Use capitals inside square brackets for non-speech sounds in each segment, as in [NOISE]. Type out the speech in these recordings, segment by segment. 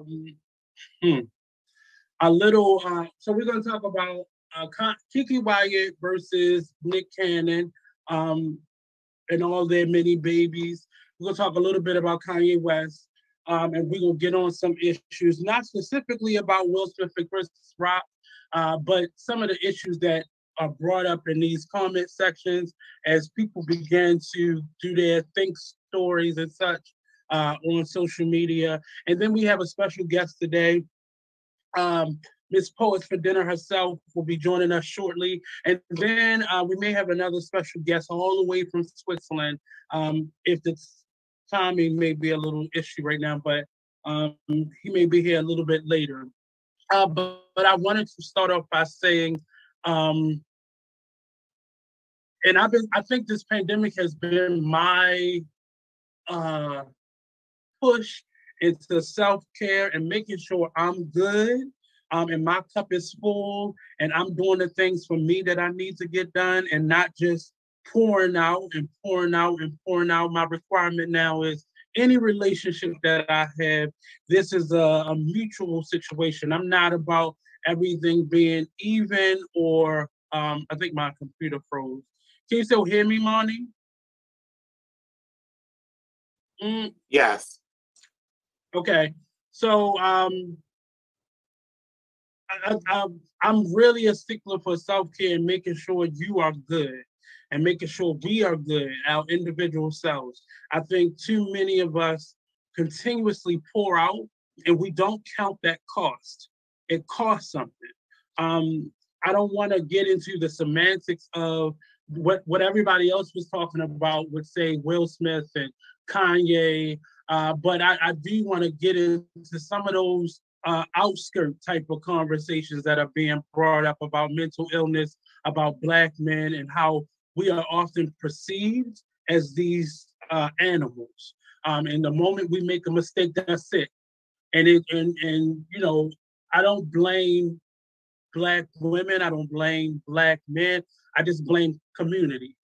um, hmm, a little. Uh, so we're going to talk about uh, Keke Wyatt versus Nick Cannon um, and all their many babies. We're going to talk a little bit about Kanye West. Um, and we're going to get on some issues, not specifically about Will Smith and Chris Rock, uh, but some of the issues that are brought up in these comment sections as people begin to do their think stories and such uh, on social media. And then we have a special guest today. Um, Miss Poets for Dinner herself will be joining us shortly. And then uh, we may have another special guest all the way from Switzerland. Um, if the timing may be a little issue right now, but um, he may be here a little bit later. Uh, but, but, I wanted to start off by saying, um, and I've been, I think this pandemic has been my uh, push into self care and making sure I'm good um, and my cup is full and I'm doing the things for me that I need to get done and not just pouring out and pouring out and pouring out. My requirement now is any relationship that I have, this is a, a mutual situation. I'm not about everything being even or um, I think my computer froze. Can you still hear me, Monty? Mm. Yes. Okay. So um I, I, I'm really a stickler for self care and making sure you are good and making sure we are good, our individual selves. I think too many of us continuously pour out and we don't count that cost. It costs something. Um, I don't want to get into the semantics of what, what everybody else was talking about would say Will Smith and Kanye, uh, but I, I do want to get into some of those uh, outskirt type of conversations that are being brought up about mental illness, about Black men, and how we are often perceived as these uh, animals. Um, and the moment we make a mistake, that's it. And it and and you know, I don't blame black women. I don't blame black men. I just blame community.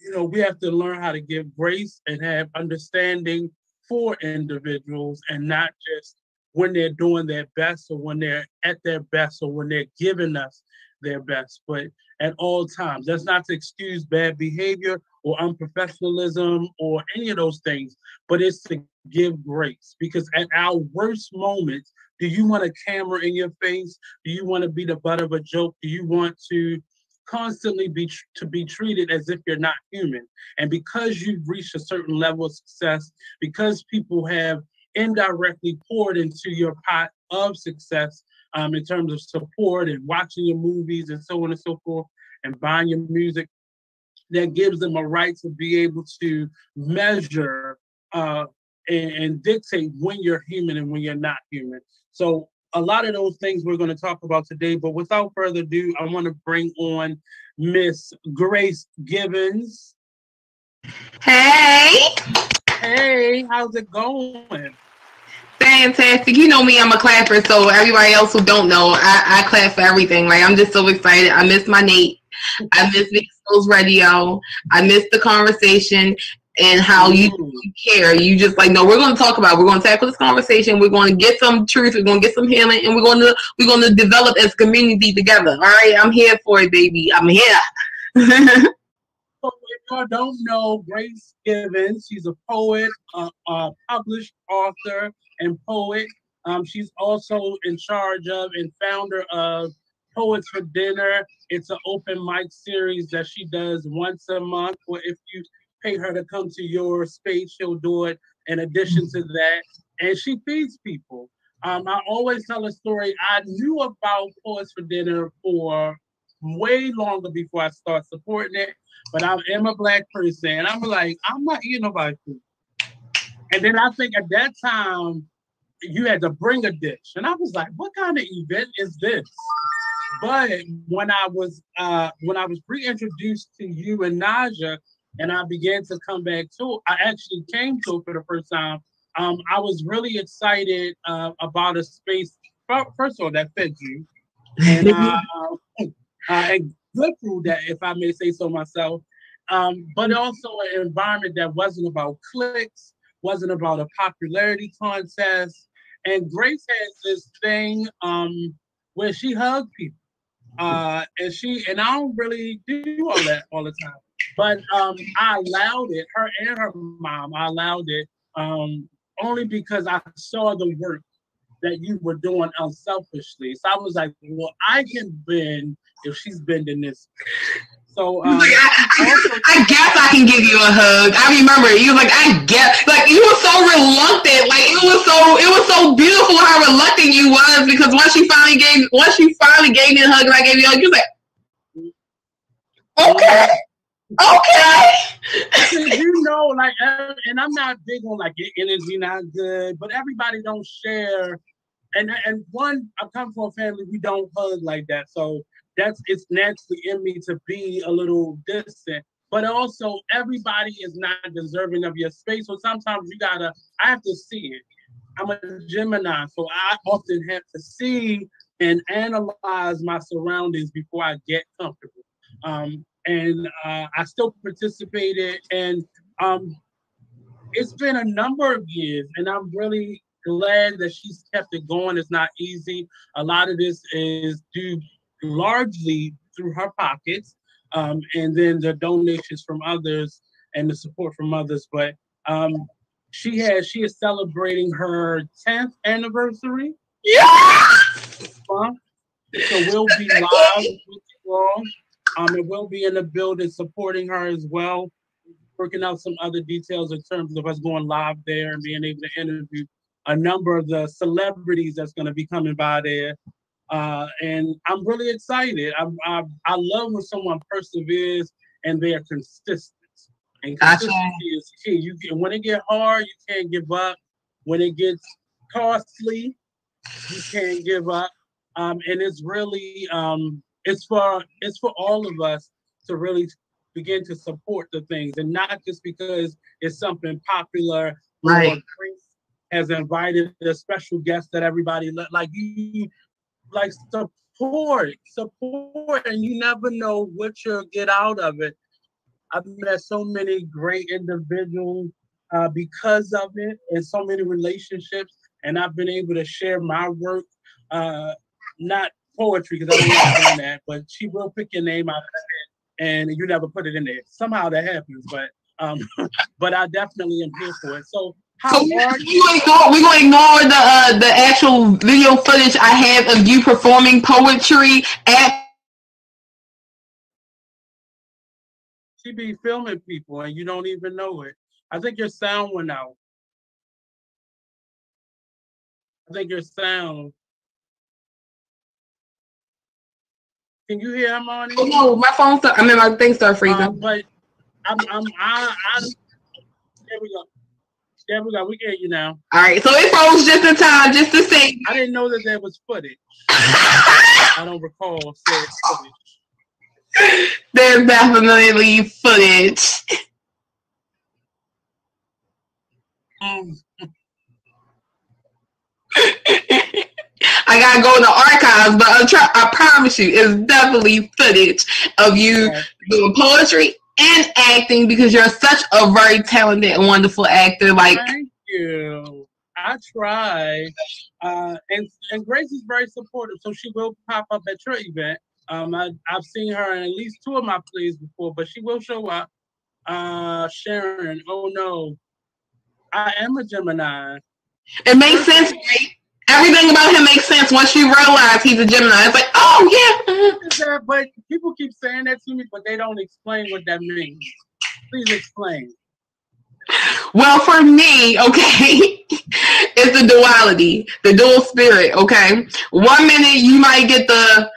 You know, we have to learn how to give grace and have understanding for individuals and not just when they're doing their best or when they're at their best or when they're giving us their best, but at all times. That's not to excuse bad behavior or unprofessionalism or any of those things, but it's to give grace. Because at our worst moments, do you want a camera in your face? Do you want to be the butt of a joke? Do you want to constantly be to be treated as if you're not human? And because you've reached a certain level of success, because people have indirectly poured into your pot of success, um, in terms of support and watching your movies and so on and so forth and buying your music that gives them a right to be able to measure uh, and, and, dictate when you're human and when you're not human. So a lot of those things we're going to talk about today. But without further ado, I want to bring on Miss Grace Gibbons. Hey. Hey, how's it going? Fantastic. You know me, I'm a clapper. So everybody else who don't know, I, I clap for everything. Like I'm just so excited. I miss my Nate. I miss Big Radio. I miss the conversation and how you, you care. You just like, no, we're going to talk about. It. We're going to tackle this conversation. We're going to get some truth. We're going to get some healing, and we're going to we're going to develop as community together. All right, I'm here for it, baby. I'm here. [LAUGHS] So if y'all don't know Grace Gibbons, she's a poet, a, a published author, and poet. Um, she's also in charge of and founder of Poets for Dinner. It's an open mic series that she does once a month. Or if you pay her to come to your space, she'll do it in addition to that. And she feeds people. Um, I always tell a story. I knew about Poets for Dinner for way longer before I start supporting it, but I am a black person, and I'm like, I'm not eating nobody's food. And then I think at that time, you had to bring a dish. And I was like, what kind of event is this? But when I was uh, when I was reintroduced to you and Naja, and I began to come back to, I actually came to it for the first time. Um, I was really excited uh, about a space. First of all, that fed you, and, [LAUGHS] uh, uh, and good food that, if I may say so myself. Um, but also an environment that wasn't about clicks, wasn't about a popularity contest, And Grace has this thing um, where she hugs people. Uh, and she and I don't really do all that all the time. But um, I allowed it, her and her mom, I allowed it um, only because I saw the work that you were doing unselfishly. So I was like, well, I can bend if she's bending this. So um, like, I, I, guess I can give you a hug. I remember you like, I guess, like you were so reluctant. Like it was so, it was so beautiful how reluctant you was because once you finally gave, once you finally gave me a hug and I gave you a hug, you was like, okay. Okay. you know, like, and I'm not big on like your energy not good, but everybody don't share. And and one, I come from a family we don't hug like that, so that's it's naturally in me to be a little distant. But also, everybody is not deserving of your space. So sometimes you gotta, I have to see it. I'm a Gemini, so I often have to see and analyze my surroundings before I get comfortable. Um, and uh, I still participated. And um, it's been a number of years, and I'm really glad that she's kept it going. It's not easy. A lot of this is due largely through her pockets, um, and then the donations from others and the support from others. But um, she has she is celebrating her 10th anniversary. Yeah. So we'll be live with you all. Um, it will be in the building supporting her as well, working out some other details in terms of us going live there and being able to interview a number of the celebrities that's going to be coming by there. Uh, and I'm really excited. I, I, I love when someone perseveres and they are consistent. And consistency gotcha. is key. You can, when it get hard, you can't give up. When it gets costly, you can't give up. Um, and it's really um, it's for it's for all of us to really begin to support the things and not just because it's something popular right. or has invited a special guest that everybody like you like support support and you never know what you'll get out of it i've met so many great individuals uh, because of it and so many relationships and i've been able to share my work uh, not poetry because I don't doing that, but she will pick your name out of her head and you never put it in there. Somehow that happens, but um, [LAUGHS] but I definitely am here for it. So how so are you? Ignore, we're gonna ignore the uh, the actual video footage I have of you performing poetry at. She be filming people and you don't even know it. I think your sound went out. I think your sound Can you hear him on? Oh, no, my phone. Start, I mean, my thing started freezing. Uh, but I'm, I'm, I, I, there we go. There we go. We get you now. All right. So it froze just in time, just to say. I didn't know that there was footage. [LAUGHS] I don't recall footage. There's definitely footage. [LAUGHS] I gotta go in the archives, but I, try, I promise you, it's definitely footage of you doing poetry and acting because you're such a very talented and wonderful actor. Like, thank you. I try, uh, and and Grace is very supportive, so she will pop up at your event. Um, I, I've seen her in at least two of my plays before, but she will show up. Uh, Sharon, oh no, I am a Gemini. It makes sense, right? Everything about him makes sense once you realize he's a Gemini. It's like, oh yeah. But people keep saying that to me, but they don't explain what that means. Please explain. Well, for me, okay, [LAUGHS] it's the duality, the dual spirit, okay? One minute you might get the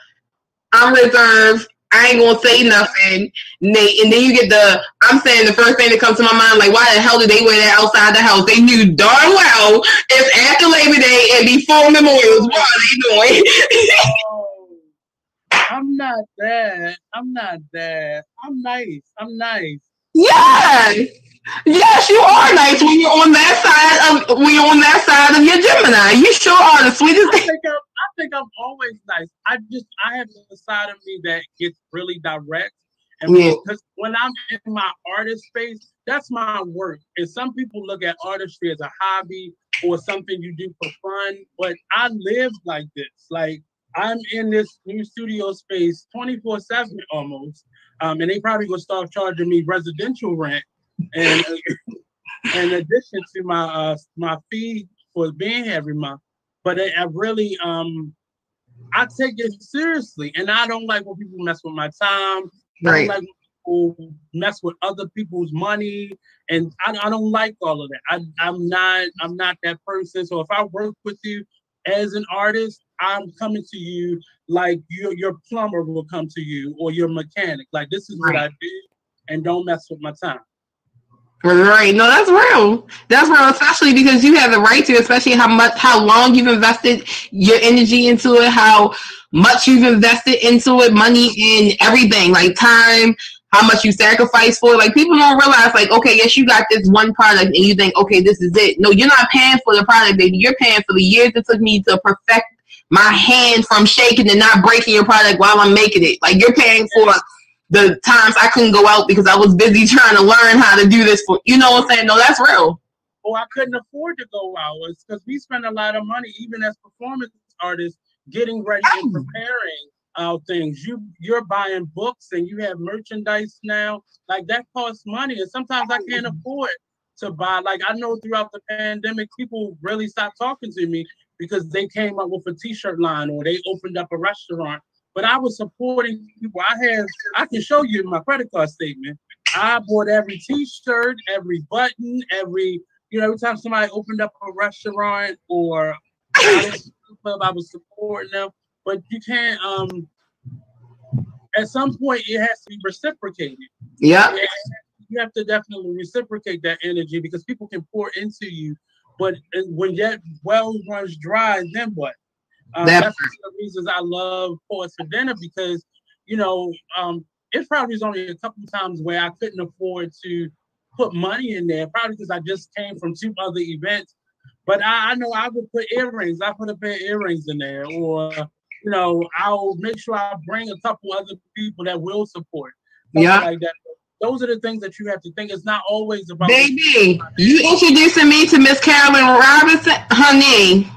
I'm reserved, I ain't gonna say nothing, Nate. And then you get the I'm saying the first thing that comes to my mind, like, why the hell did they wear that outside the house? They knew darn well it's after Labor Day and before Memorials. What are they doing? Oh, I'm not that. I'm not that. I'm nice. I'm nice. [LAUGHS] Yes. Yes, you are nice when you're on that side of when you're on that side of your Gemini. You sure are the sweetest. I think I'm, I think I'm always nice. I just I have the side of me that gets really direct, And yeah. because when I'm in my artist space, that's my work. And some people look at artistry as a hobby or something you do for fun, but I live like this. Like I'm in this new studio space 24 7 almost. Um, and they probably gonna start charging me residential rent and in addition to my uh my fee for being here every month. But I, I really um I take it seriously and I don't like when people mess with my time. Right. Like people mess with other people's money and I, I don't like all of that. I, I'm not I'm not that person. So if I work with you as an artist, I'm coming to you like your your plumber will come to you or your mechanic. Like this is right. what I do, and don't mess with my time. Right. No, that's real. That's real, especially because you have the right to, especially how much, how long you've invested your energy into it, how much you've invested into it, money and everything, like time, how much you sacrifice for it. Like people don't realize, like, okay, yes, you got this one product and you think, okay, this is it. No, you're not paying for the product, baby. You're paying for the years it took me to perfect my hand from shaking and not breaking your product while I'm making it. Like you're paying for the times I couldn't go out because I was busy trying to learn how to do this for you know what I'm saying? No, that's real. Oh, I couldn't afford to go out. It's because we spend a lot of money, even as performance artists, getting ready and preparing uh, things. You you're buying books and you have merchandise now. Like that costs money. And sometimes I can't afford to buy. Like I know throughout the pandemic, people really stopped talking to me because they came up with a t-shirt line or they opened up a restaurant. But I was supporting people. I have I can show you my credit card statement. I bought every t-shirt, every button, every you know, every time somebody opened up a restaurant or [COUGHS] club, I was supporting them. But you can't um at some point it has to be reciprocated. Yeah. You have to definitely reciprocate that energy because people can pour into you but when that well runs dry, then what? Um, that that's one of the reasons I love Poets for Dinner because, you know, um, it probably was only a couple times where I couldn't afford to put money in there, probably because I just came from two other events. But I, I know I would put earrings. I put a pair of earrings in there, or you know, I'll make sure I bring a couple other people that will support. Yeah, like that those are the things that you have to think. It's not always about. Baby, you introducing me to Miss Carolyn Robinson, honey.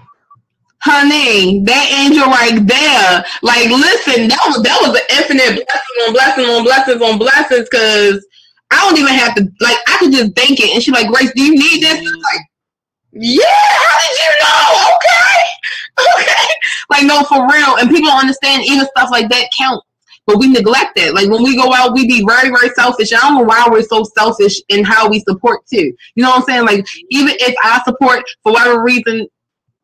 Honey, that angel right there. Like, listen, that was that was an infinite blessing on blessing on blessings on blessings. Cause I don't even have to like I could just think it. And she's like, Grace, do you need this? like, yeah, how did you know? Okay. Okay. Like, no, for real. And people don't understand even stuff like that count but we neglect it. Like when we go out, we be very, very selfish. I don't know why we're so selfish in how we support too. You know what I'm saying? Like even if I support for whatever reason,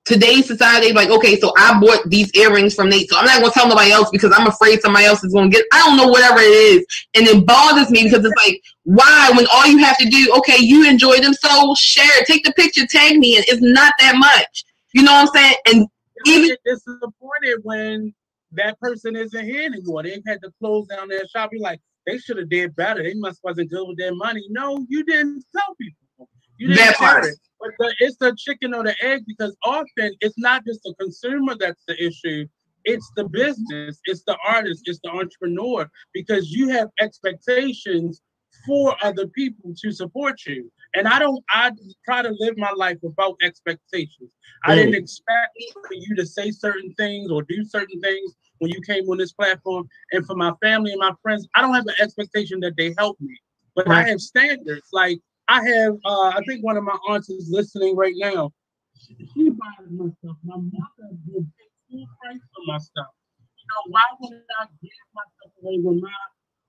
today's society, like, okay, so I bought these earrings from Nate. So I'm not gonna tell nobody else because I'm afraid somebody else is gonna get I don't know whatever it is. And it bothers me because it's like, why when all you have to do, okay, you enjoy them, so share, it. take the picture, tag me, and it's not that much. You know what I'm saying? And even disappointed when that person isn't here anymore. They've had to close down their shop. You're like, they should have did better. They must wasn't good with their money. No, you didn't tell people. You didn't that part. It. But the, it's the chicken or the egg because often it's not just the consumer that's the issue. It's the business, it's the artist, it's the entrepreneur because you have expectations for other people to support you. And I don't, I try to live my life without expectations. I didn't expect for you to say certain things or do certain things when you came on this platform. And for my family and my friends, I don't have an expectation that they help me, but right. I have standards. Like I have, uh, I think one of my aunts is listening right now. She buys my stuff. My mother would pay full price for my stuff. You know, why would I give my stuff away when my,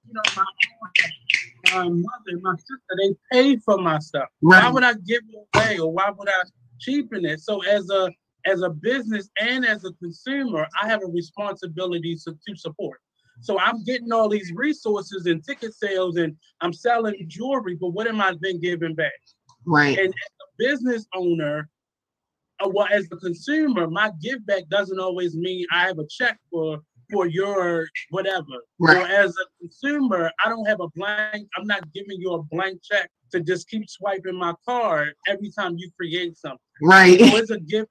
you know, my aunt, my mother, my sister, they pay for my stuff. Right. Why would I give it away or why would I cheapen it? So as a as a business and as a consumer, I have a responsibility to, to support. So I'm getting all these resources and ticket sales and I'm selling jewelry, but what am I then giving back? Right. And as a business owner, uh, well, as a consumer, my give back doesn't always mean I have a check for for your whatever. Right. As a consumer, I don't have a blank, I'm not giving you a blank check to just keep swiping my card every time you create something. Right. So it's a gift.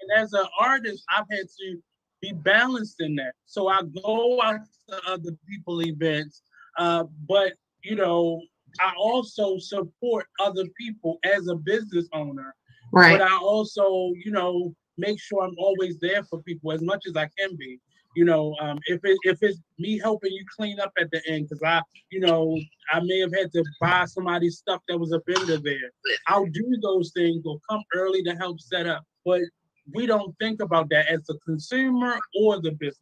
And as an artist, I've had to be balanced in that. So I go out to other people events. Uh, but you know, I also support other people as a business owner. Right. But I also, you know, make sure I'm always there for people as much as I can be. You know, um, if it if it's me helping you clean up at the end, because I, you know, I may have had to buy somebody's stuff that was a vendor there. I'll do those things or come early to help set up. But we don't think about that as the consumer or the business.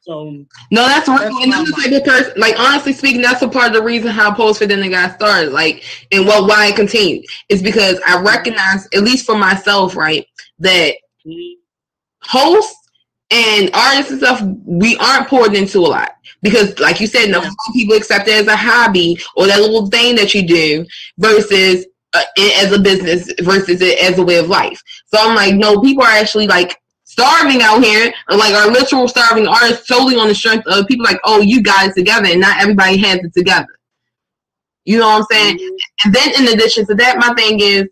So no, that's right. and that's the type of person, like honestly speaking, that's a part of the reason how Poets for Dinner got started. Like, and what why it continued is because I recognize, at least for myself, right, that mm-hmm. hosts and artists and stuff, we aren't poured into a lot because, like you said, no people accept it as a hobby or that little thing that you do versus uh, as a business versus it as a way of life. So I'm like, no, people are actually like starving out here, like our literal starving artists solely on the strength of people like, oh, you got it together, and not everybody has it together. You know what I'm saying? Mm-hmm. And then in addition to that, my thing is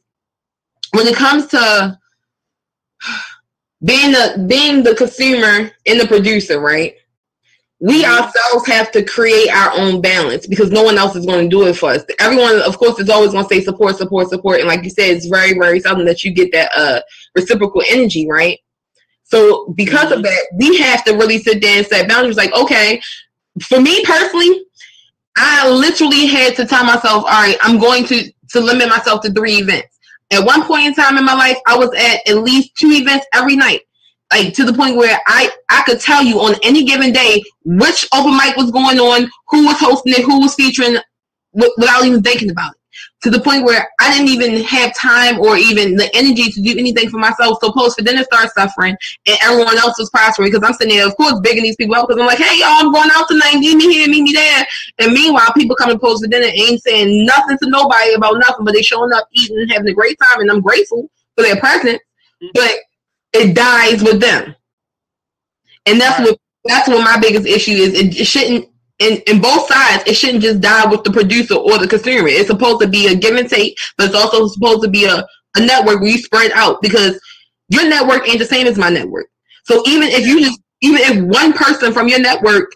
when it comes to [SIGHS] being the being the consumer and the producer, right? We mm-hmm. ourselves have to create our own balance because no one else is going to do it for us. Everyone, of course, is always going to say support, support, support, and like you said, it's very, very seldom that you get that uh, reciprocal energy, right? So because of mm-hmm. that, we have to really sit there and set boundaries. Like, okay, for me personally, I literally had to tell myself, all right, I'm going to to limit myself to three events. At one point in time in my life, I was at at least two events every night. Like to the point where I I could tell you on any given day which open mic was going on, who was hosting it, who was featuring, without even thinking about it to the point where I didn't even have time or even the energy to do anything for myself. So Poets for Dinner start suffering and everyone else was prospering because I'm sitting there, of course, bigging these people up because I'm like, hey, y'all, I'm going out tonight. Meet me here, meet me there. And meanwhile, people coming Poets for Dinner ain't saying nothing to nobody about nothing, but they showing up, eating, having a great time. And I'm grateful for their presence, mm-hmm. but it dies with them. And that's right. what that's what my biggest issue is. It, it shouldn't in, in both sides, it shouldn't just die with the producer or the consumer. It's supposed to be a give and take, but it's also supposed to be a, a network where you spread out because your network ain't the same as my network. So even if you just even if one person from your network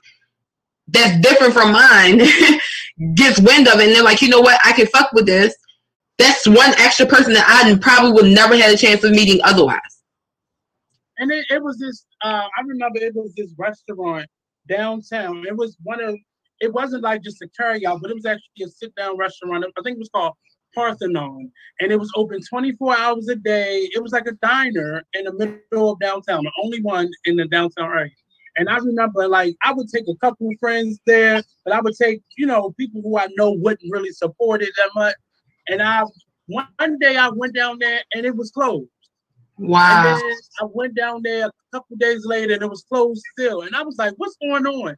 that's different from mine [LAUGHS] gets wind of it and they're like, you know what, I can fuck with this, that's one extra person that I probably would never had a chance of meeting otherwise. And it, it was this uh, I remember it was this restaurant downtown. It was one of it wasn't like just a carryout, but it was actually a sit down restaurant. I think it was called Parthenon, and it was open 24 hours a day. It was like a diner in the middle of downtown, the only one in the downtown area. And I remember, like, I would take a couple of friends there, but I would take, you know, people who I know wouldn't really support it that much. And I, one day I went down there and it was closed. Wow. And then I went down there a couple days later and it was closed still. And I was like, what's going on?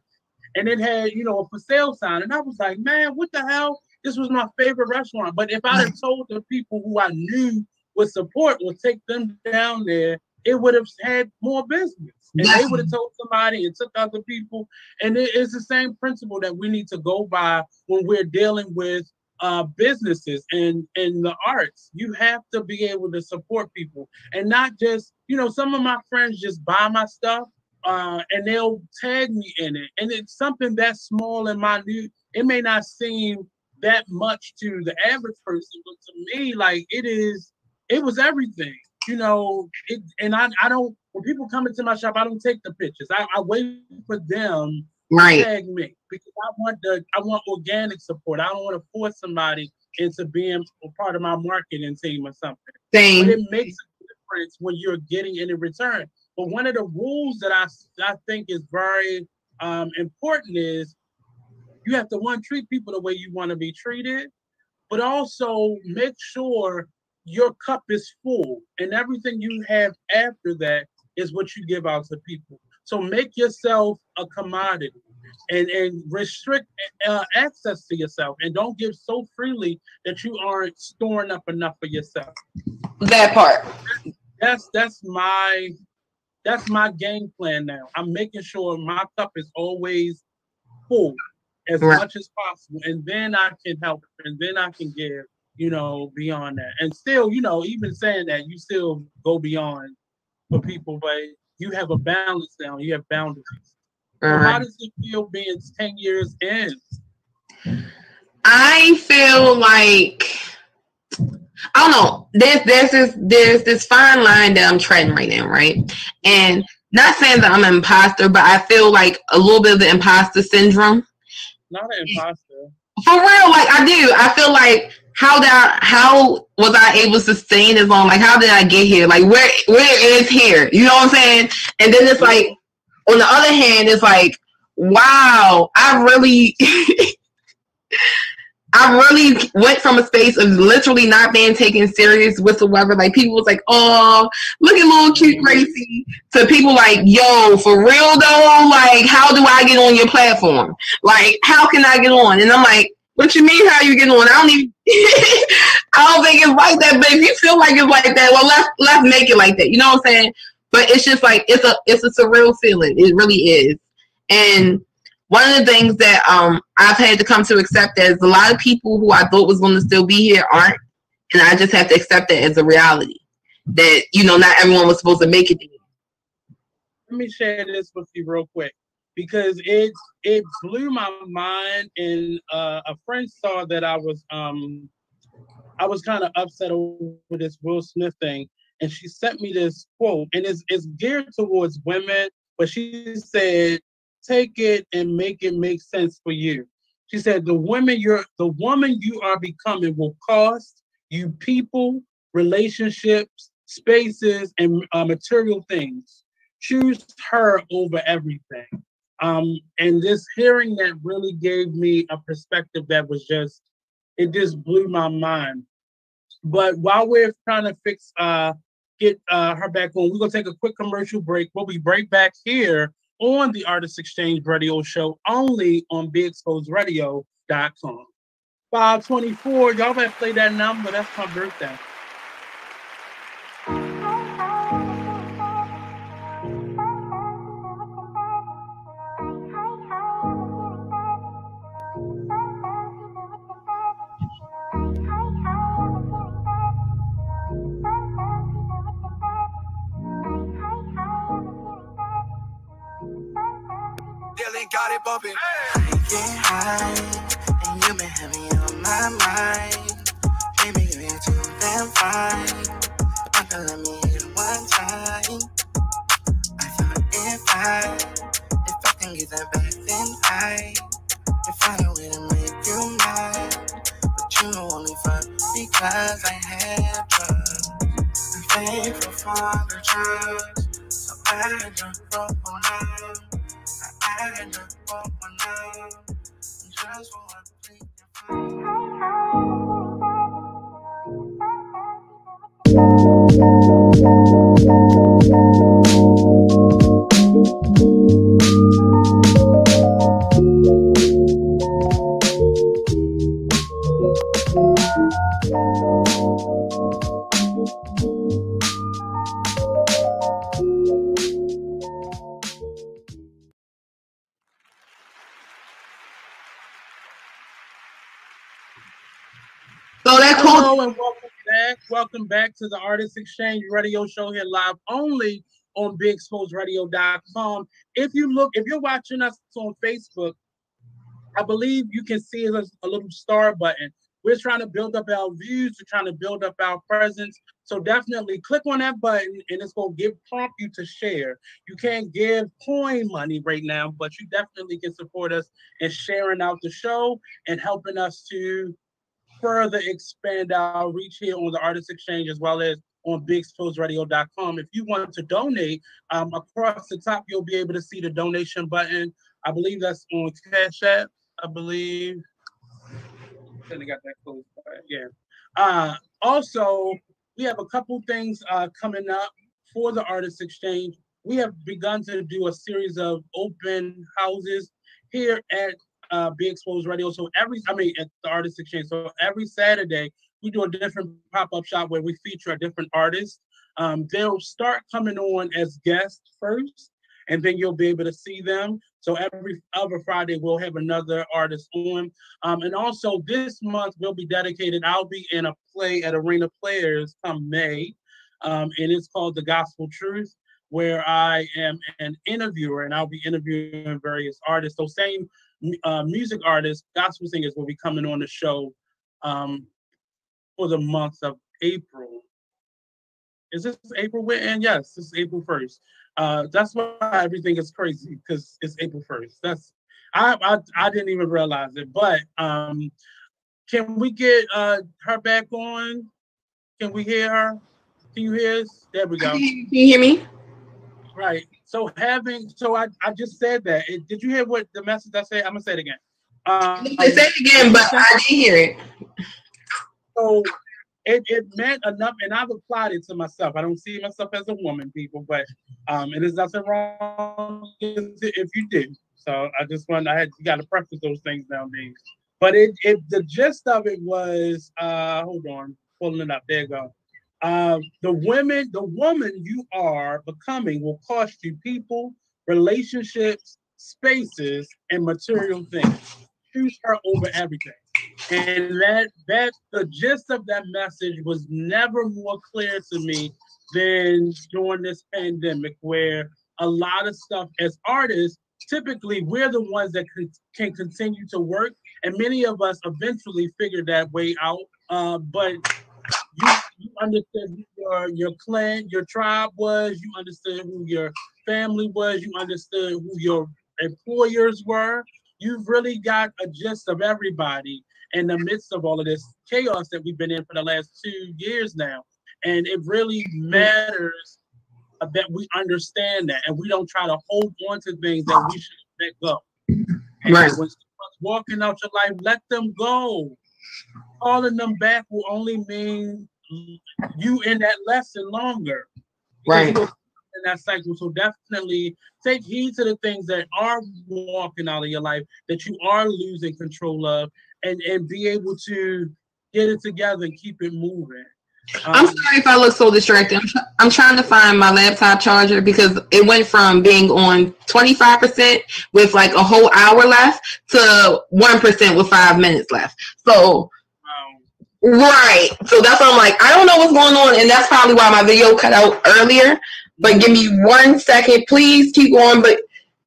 And it had, you know, a for sale sign. And I was like, man, what the hell? This was my favorite restaurant. But if I had mm. told the people who I knew would support would take them down there, it would have had more business. And they would have [LAUGHS] told somebody and took other people. And it is the same principle that we need to go by when we're dealing with uh, businesses and and the arts. You have to be able to support people and not just you know some of my friends just buy my stuff uh, and they'll tag me in it, and it's something that small and minute. It may not seem that much to the average person, but to me, like it is. It was everything, you know. It and I I don't when people come into my shop, I don't take the pictures. I, I wait for them right. tag me because I want the I want organic support. I don't want to force somebody into being a part of my marketing team or something. Same. But it makes a difference when you're getting any return. But one of the rules that I I think is very um, important is you have to one treat people the way you want to be treated, but also make sure your cup is full and everything you have after that is what you give out to people. So make yourself a commodity and, and restrict uh, access to yourself and don't give so freely that you aren't storing up enough for yourself. That part. That's that's my that's my game plan now. I'm making sure my cup is always full as right. much as possible. And then I can help and then I can give, you know, beyond that. And still, you know, even saying that, you still go beyond for people, but you have a balance now. You have boundaries. Uh-huh. So how does it feel being 10 years in I feel like I don't know. There's there's this there's this fine line that I'm treading right now, right? And not saying that I'm an imposter, but I feel like a little bit of the imposter syndrome. Not an imposter. For real, like I do. I feel like how I, how was I able to sustain this long? Like how did I get here? Like where where is here? You know what I'm saying? And then it's like on the other hand, it's like, wow, I really [LAUGHS] I really went from a space of literally not being taken serious whatsoever. Like people was like, "Oh, look at little cute Gracie," to people like, "Yo, for real though, like, how do I get on your platform? Like, how can I get on?" And I'm like, "What you mean? How you getting on? I don't even. [LAUGHS] I don't think it's like that. But if you feel like it's like that, well, let's let's make it like that. You know what I'm saying? But it's just like it's a it's a surreal feeling. It really is, and one of the things that um, I've had to come to accept is a lot of people who I thought was going to still be here aren't, and I just have to accept that as a reality that you know not everyone was supposed to make it. Let me share this with you real quick because it it blew my mind, and uh, a friend saw that I was um I was kind of upset over this Will Smith thing, and she sent me this quote, and it's it's geared towards women, but she said take it and make it make sense for you. She said, the women you're the woman you are becoming will cost you people, relationships, spaces, and uh, material things. Choose her over everything. Um, and this hearing that really gave me a perspective that was just, it just blew my mind. But while we're trying to fix, uh, get uh, her back on, we're gonna take a quick commercial break. We'll be right back here on the Artist Exchange Radio Show only on BigExposedRadio.com. 524, y'all better play that number. That's my birthday. Bumping. I get high, and you been heavy on my mind. Baby, you ain't too damn fine. Why not let me to the Artist Exchange Radio Show here live only on BigExposedRadio.com. If you look, if you're watching us on Facebook, I believe you can see a, little star button. We're trying to build up our views, we're trying to build up our presence. So definitely click on that button and it's going to give prompt you to share. You can't give coin money right now, but you definitely can support us in sharing out the show and helping us to further expand our reach here on the Artist Exchange as well as on BigExposedRadio.com. If you want to donate, um, across the top, you'll be able to see the donation button. I believe that's on Cash App. I believe. I got that close. Yeah. Uh, also, we have a couple things uh, coming up for the Artist Exchange. We have begun to do a series of open houses here at uh, Be Exposed Radio. So every, I mean, at the Artist Exchange. So every Saturday, we do a different pop up shop where we feature a different artist. Um, they'll start coming on as guests first, and then you'll be able to see them. So every other Friday, we'll have another artist on. Um, and also this month we'll be dedicated. I'll be in a play at Arena Players come May, um, and it's called The Gospel Truth, where I am an interviewer, and I'll be interviewing various artists. So same uh, music artists, gospel singers will be coming on the show um, for the month of April. Is this April we're Yes, this is April 1st. Uh, that's why everything is crazy because it's April 1st. That's I, I I didn't even realize it. But um, can we get uh, her back on? Can we hear her? Can you hear us? There we go. Can you hear me? Right. So having so I, I just said that. It, did you hear what the message I said? I'm gonna say it again. Um, say it again, but I didn't hear it. So it, it meant enough, and I've applied it to myself. I don't see myself as a woman, people, but um, it is nothing wrong if you do. So I just want I had you got to preface those things nowadays. But it, it the gist of it was uh hold on, pulling it up. There you go. Uh, the women, the woman you are becoming will cost you people, relationships, spaces, and material things. Choose her over everything. And that that the gist of that message was never more clear to me than during this pandemic, where a lot of stuff as artists, typically we're the ones that can, can continue to work, and many of us eventually figure that way out. Uh, but you, understood who your your clan, your tribe was. You understood who your family was. You understood who your employers were. You've really got a gist of everybody in the midst of all of this chaos that we've been in for the last two years now. And it really matters that we understand that and we don't try to hold on to things that we should let go. And right. when someone's walking out your life, let them go. Calling them back will only mean you in that lesson longer. Right. In that cycle. So definitely take heed to the things that are walking out of your life that you are losing control of and, and be able to get it together and keep it moving. Um, I'm sorry if I look so distracted. I'm, tr- I'm, trying to find my laptop charger because it went from being on 25% with like a whole hour left to 1% with five minutes left. So, right. So that's why I'm like, I don't know what's going on. And that's probably why my video cut out earlier. But give me one second. Please keep going. But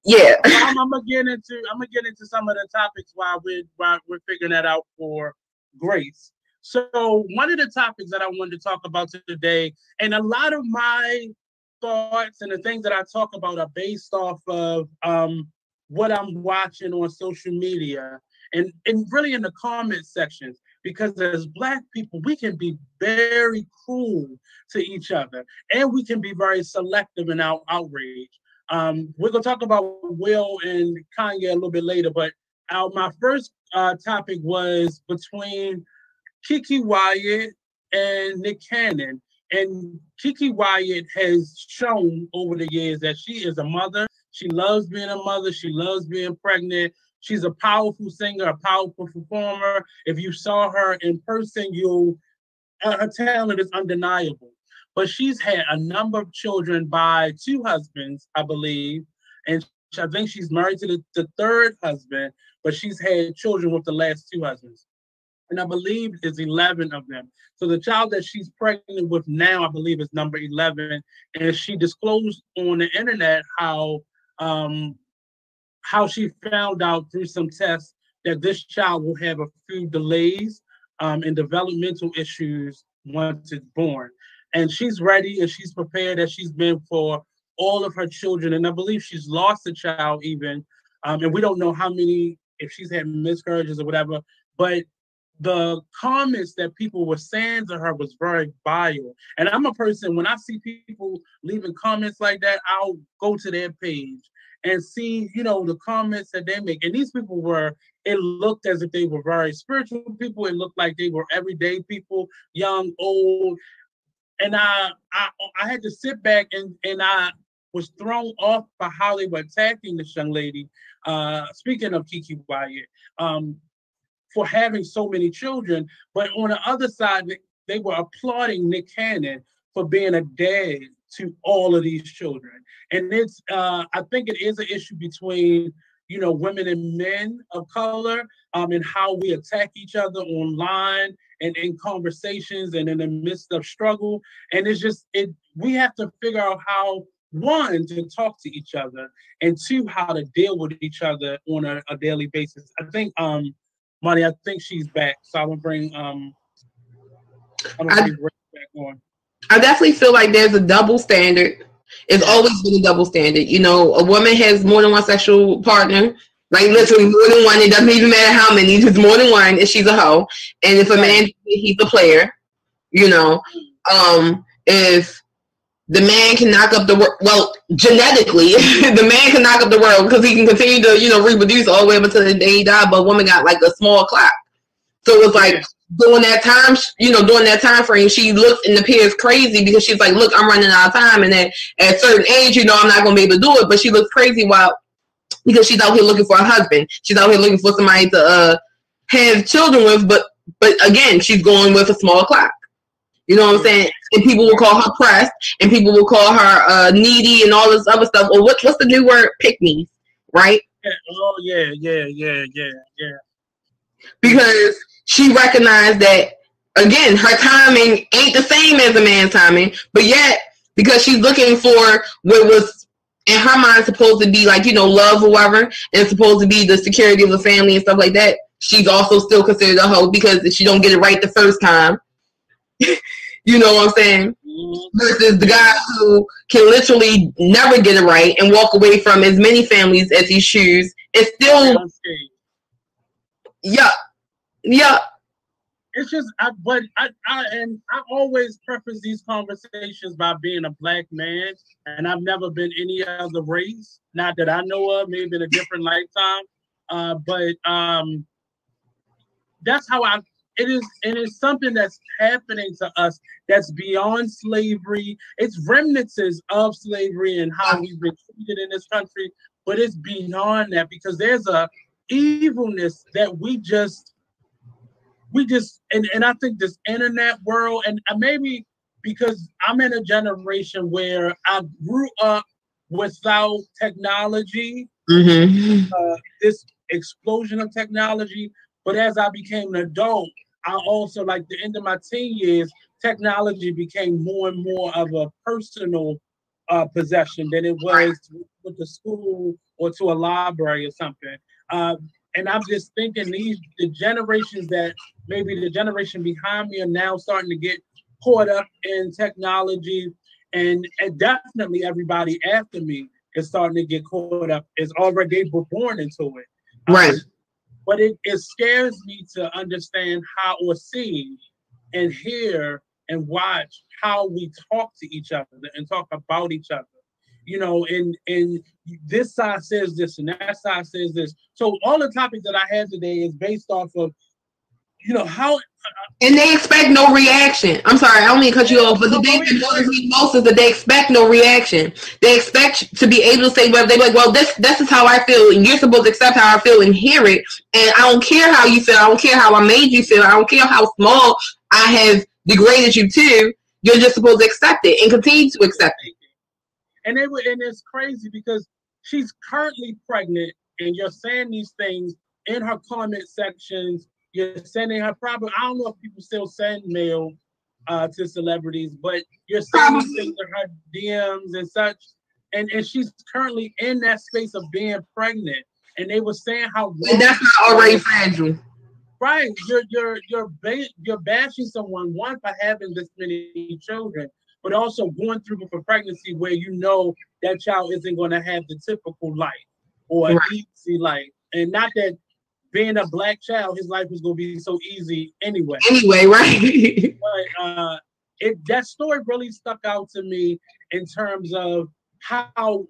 yeah. I'm, I'm, gonna get into I'm gonna get into some of the topics while we're while we're figuring that out for Grace. So one of the topics that I wanted to talk about today, and a lot of my thoughts and the things that I talk about are based off of um, what I'm watching on social media and, and really in the comment sections. Because as Black people, we can be very cruel to each other and we can be very selective in our outrage. Um, we're to talk about Will and Kanye a little bit later, but our, my first uh, topic was between Keke Wyatt and Nick Cannon. And Keke Wyatt has shown over the years that she is a mother. She loves being a mother. She loves being pregnant. She's a powerful singer, a powerful performer. If you saw her in person, you'll her talent is undeniable. But she's had a number of children by two husbands, I believe, and I think she's married to the, the third husband, but she's had children with the last two husbands and I believe is 11 of them. So the child that she's pregnant with now, I believe, is number 11, and she disclosed on the internet how um, how she found out through some tests that this child will have a few delays um, and developmental issues once it's born. And she's ready and she's prepared as she's been for all of her children. And I believe she's lost a child even. Um, and we don't know how many, if she's had miscarriages or whatever, but the comments that people were saying to her was very vile. And I'm a person, when I see people leaving comments like that, I'll go to their page and see, you know, the comments that they make. And these people were, it looked as if they were very spiritual people. It looked like they were everyday people, young, old. And I I I had to sit back and and I was thrown off by how they were attacking this young lady. Uh, speaking of Keke Wyatt, um, for having so many children. But on the other side, they were applauding Nick Cannon for being a dad to all of these children. And it's, uh, I think it is an issue between, you know, women and men of color um, and how we attack each other online and in conversations and in the midst of struggle. And it's just, it, we have to figure out how one to talk to each other and two how to deal with each other on a, a daily basis i think um money i think she's back so i'm gonna bring um i'm gonna bring back on I definitely feel like there's a double standard it's always been a double standard you know a woman has more than one sexual partner like literally more than one it doesn't even matter how many just more than one and she's a hoe and if a man he's a player you know um if the man can knock up the world. Well, genetically, [LAUGHS] the man can knock up the world because he can continue to, you know, reproduce all the way up until the day he died. But a woman got like a small clock, so it's like. During that time, you know, during that time frame, she looks and appears crazy because she's like, "Look, I'm running out of time," and then at a certain age, you know, I'm not gonna be able to do it. But she looks crazy while because she's out here looking for a husband. She's out here looking for somebody to uh, have children with. But but again, she's going with a small clock. You know what I'm saying? And people will call her pressed, and people will call her uh, needy, and all this other stuff. Or what, what's the new word? Pick me, right? Yeah. Oh yeah, yeah, yeah, yeah, yeah. Because she recognized that again, her timing ain't the same as a man's timing, but yet because she's looking for what was in her mind supposed to be like you know love or whatever, and supposed to be the security of the family and stuff like that. She's also still considered a hoe because if she don't get it right the first time, [LAUGHS] you know what I'm saying? Versus the guy who can literally never get it right and walk away from as many families as he chooses and still Yeah. Yeah. It's just I but I, I and I always preface these conversations by being a black man and I've never been any other race, not that I know of, maybe in a different lifetime. Uh, but um that's how I it is it is something that's happening to us that's beyond slavery. It's remnants of slavery and how we've been treated in this country, but it's beyond that because there's a evilness that we just we just and, and I think this internet world and maybe because I'm in a generation where I grew up without technology, mm-hmm. uh, this explosion of technology. But as I became an adult, I also like the end of my teen years, technology became more and more of a personal uh, possession than it was with the school or to a library or something. Uh, and I'm just thinking these the generations that maybe the generation behind me are now starting to get caught up in technology, and, and definitely everybody after me is starting to get caught up. Is already they were born into it, right? Um, but it, it scares me to understand how or see and hear and watch how we talk to each other and talk about each other you know and and this side says this and that side says this so all the topics that i have today is based off of you know how and they expect no reaction. I'm sorry, I don't mean to cut you off, but the thing that bothers me most is that they expect no reaction. They expect to be able to say, well, they're like, well, this this is how I feel, and you're supposed to accept how I feel and hear it. And I don't care how you feel. I don't care how I made you feel. I don't care how small I have degraded you to. You're just supposed to accept it and continue to accept it. And it and it's crazy because she's currently pregnant, and you're saying these things in her comment sections you're sending her probably. I don't know if people still send mail uh, to celebrities, but you're sending things to her DMs and such. And and she's currently in that space of being pregnant. And they were saying how and that's not already fragile. Right. You're you're you're ba- you're bashing someone one for having this many children, but also going through with a pregnancy where you know that child isn't going to have the typical life or right. easy life. And not that being a black child, his life was gonna be so easy anyway. Anyway, [LAUGHS] right? but uh, it that story really stuck out to me in terms of how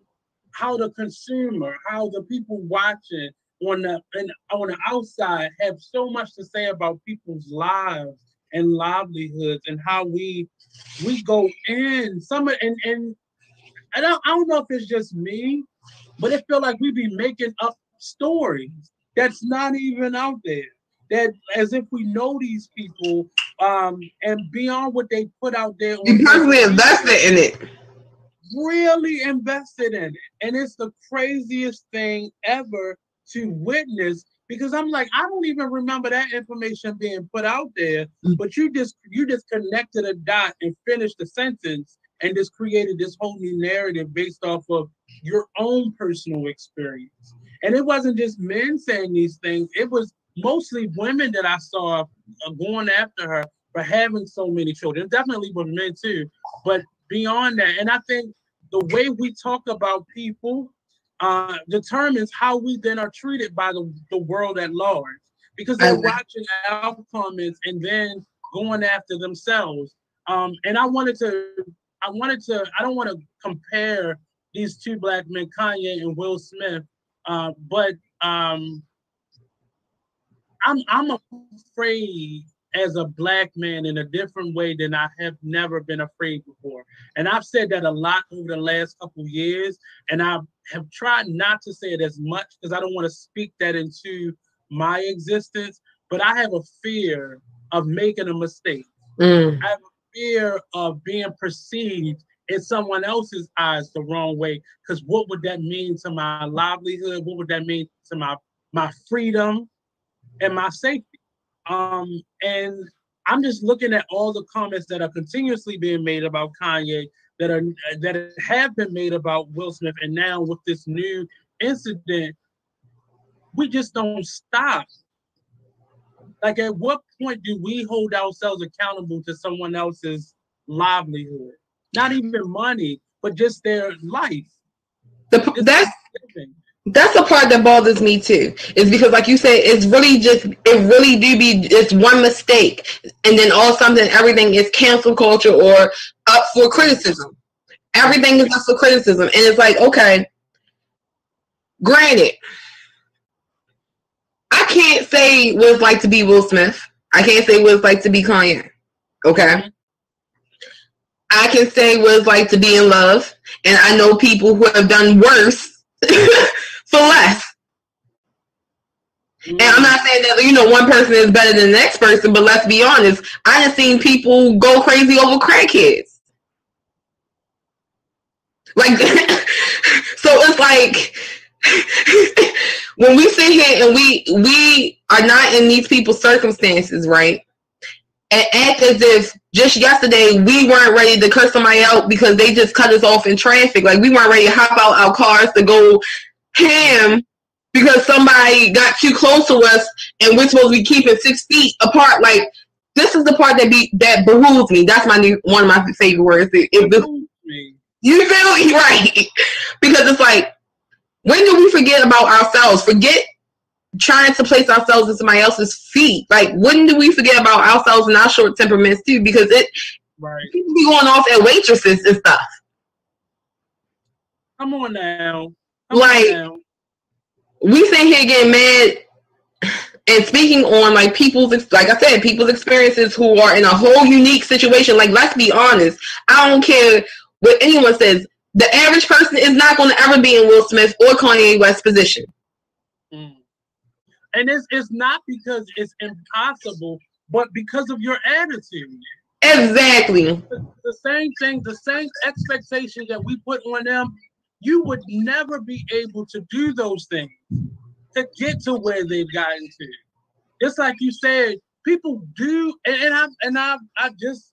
how the consumer, how the people watching on the and on the outside have so much to say about people's lives and livelihoods and how we we go in some and and I don't, I don't know if it's just me, but it feel like we be making up stories that's not even out there. That as if we know these people, um, and beyond what they put out there. You personally invested in it. Really invested in it, and it's the craziest thing ever to witness because I'm like, I don't even remember that information being put out there, mm. but you just you just connected a dot and finished the sentence and just created this whole new narrative based off of your own personal experience. And it wasn't just men saying these things, it was mostly women that I saw uh, going after her for having so many children. Definitely with men too, but beyond that, and I think the way we talk about people uh, determines how we then are treated by the, the world at large because they're watching our comments and then going after themselves. Um, and I wanted to, I wanted to, I don't want to compare these two black men, Kanye and Will Smith, uh, but um, I'm I'm afraid as a black man in a different way than I have never been afraid before. And I've said that a lot over the last couple years, and I have tried not to say it as much because I don't want to speak that into my existence. But I have a fear of making a mistake. Mm. I have a fear of being perceived in someone else's eyes the wrong way. Because what would that mean to my livelihood? What would that mean to my my freedom and my safety? Um, and I'm just looking at all the comments that are continuously being made about Kanye, that are that have been made about Will Smith, and now with this new incident, we just don't stop. Like, at what point do we hold ourselves accountable to someone else's livelihood? Not even money, but just their life. The, that's that's the part that bothers me too is because like you said it's really just it really do be just one mistake and then all something everything is cancel culture or up for criticism. Everything is up for criticism and it's like okay granted i can't say what it's like to be will smith. I can't say what it's like to be kanye okay? I can say what it's like to be in love and i know people who have done worse [LAUGHS] less. And I'm not saying that you know one person is better than the next person, but let's be honest. I have seen people go crazy over crackheads. Like, [LAUGHS] so it's like [LAUGHS] when we sit here and we we are not in these people's circumstances, right? And act as if just yesterday we weren't ready to curse somebody out because they just cut us off in traffic. Like we weren't ready to hop out our cars to go him because somebody got too close to us and we're supposed to be keeping six feet apart. Like this is the part that be that behooves me. That's my new one of my favorite words. It, it behooves me. You feel [LAUGHS] right because it's like when do we forget about ourselves? Forget trying to place ourselves in somebody else's feet. Like when do we forget about ourselves and our short temperaments too? Because it right. people be going off at waitresses and stuff. Come on now like we sit here getting mad and speaking on like people's like I said, people's experiences who are in a whole unique situation. Like let's be honest, I don't care what anyone says. The average person is not going to ever be in Will Smith or Kanye West's position. Mm. And it's it's not because it's impossible, but because of your attitude. Exactly. The, the same thing, the same expectation that we put on them you would never be able to do those things to get to where they've gotten to. Just like you said, people do, and, and I and I I just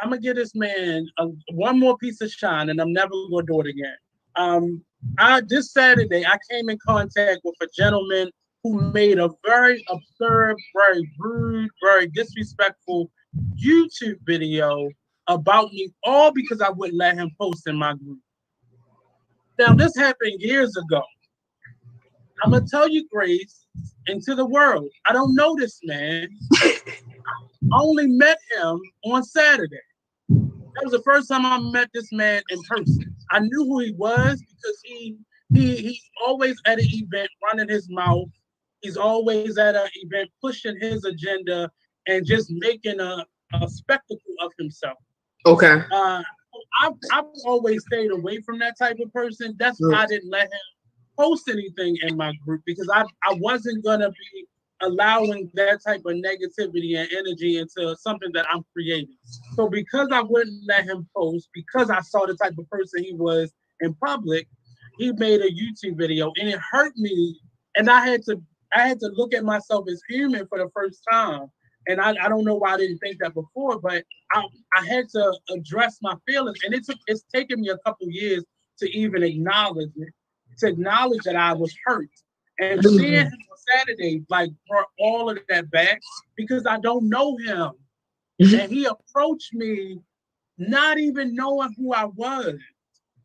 I'm gonna give this man a, one more piece of shine, and I'm never gonna do it again. Um, I this Saturday I came in contact with a gentleman who made a very absurd, very rude, very disrespectful YouTube video about me, all because I wouldn't let him post in my group. Now, this happened years ago. I'm gonna tell you, Grace, into the world. I don't know this man. I only met him on Saturday. That was the first time I met this man in person. I knew who he was because he he he's always at an event running his mouth. He's always at an event pushing his agenda and just making a, a spectacle of himself. Okay. Uh, I've, I've always stayed away from that type of person. That's why I didn't let him post anything in my group because I, I wasn't gonna be allowing that type of negativity and energy into something that I'm creating. So because I wouldn't let him post, because I saw the type of person he was in public, he made a YouTube video and it hurt me. And I had to I had to look at myself as human for the first time and I, I don't know why I didn't think that before, but I, I had to address my feelings, and it took it's taken me a couple years to even acknowledge it, to acknowledge that I was hurt. And mm-hmm. seeing him on Saturday like brought all of that back because I don't know him. Mm-hmm. And he approached me not even knowing who I was.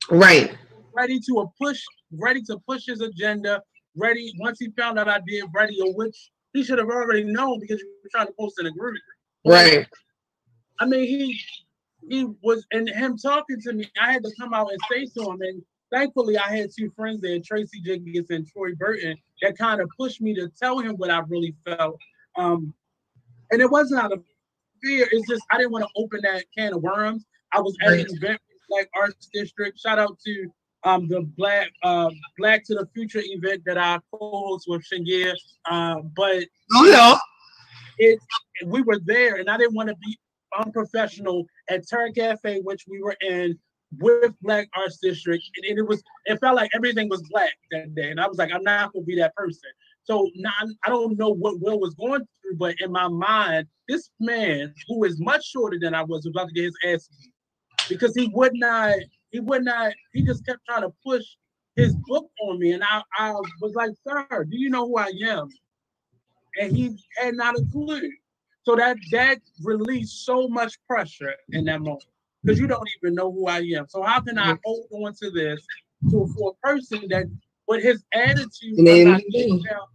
Right. Ready to a push, ready to push his agenda, ready once he found out I did radio, which he should have already known because you were trying to post in a group. Right. I mean, he he was and him talking to me, I had to come out and say to him. And thankfully I had two friends there, Tracy Jenkins and Troy Burton, that kind of pushed me to tell him what I really felt. Um, and it wasn't out of fear, it's just I didn't want to open that can of worms. I was at right. an event Black Arts District. Shout out to um, the Black uh, Black to the Future event that I co-host with Shingia. Uh, but oh yeah, it we were there, and I didn't want to be unprofessional at Turn Cafe, which we were in with Black Arts District, and, and, it was it felt like everything was black that day, and I was like, I'm not gonna be that person. So now I don't know what Will was going through, but in my mind, this man who is much shorter than I was, was about to get his ass beat because he would not he would not, he just kept trying to push his book on me. And I, I was like, sir, do you know who I am? And he had not a clue. So that that released so much pressure in that moment because you don't even know who I am. So how can I hold on to this to for a person that with his attitude down,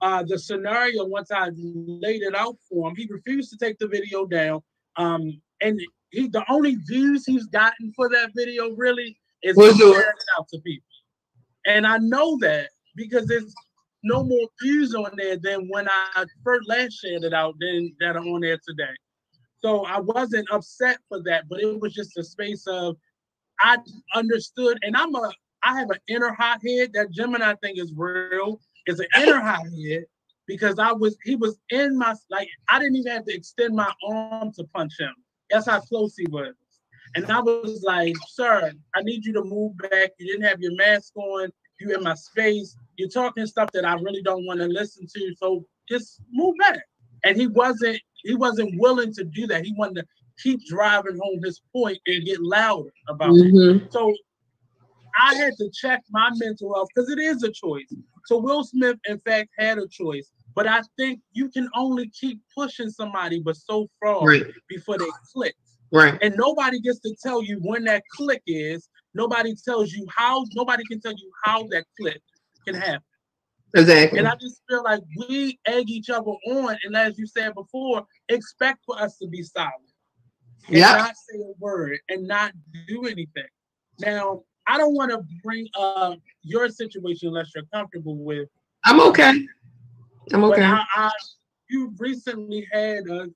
uh, the scenario once I laid it out for him, he refused to take the video down. Um, and he the only views he's gotten for that video really is sharing it out to people. And I know that because there's no more views on there than when I first last shared it out than that are on there today. So I wasn't upset for that, but it was just a space of I understood, and I'm a I have an inner hothead. That Gemini thing is real. It's an inner [LAUGHS] hothead because I was he was in my like I didn't even have to extend my arm to punch him. That's how close he was. And I was like, sir, I need you to move back. You didn't have your mask on. You in my space. You're talking stuff that I really don't want to listen to. So just move back. And he wasn't he wasn't willing to do that. He wanted to keep driving home his point and get louder about mm-hmm. it. So I had to check my mental health because it is a choice. So Will Smith, in fact, had a choice. But I think you can only keep pushing somebody but so far right. before they click. Right. And nobody gets to tell you when that click is. Nobody tells you how, nobody can tell you how that click can happen. Exactly. And I just feel like we egg each other on, and as you said before, expect for us to be silent. And not say a word and not do anything. Now, I don't want to bring up your situation unless you're comfortable with. I'm okay. I'm okay. I, I, you recently had a,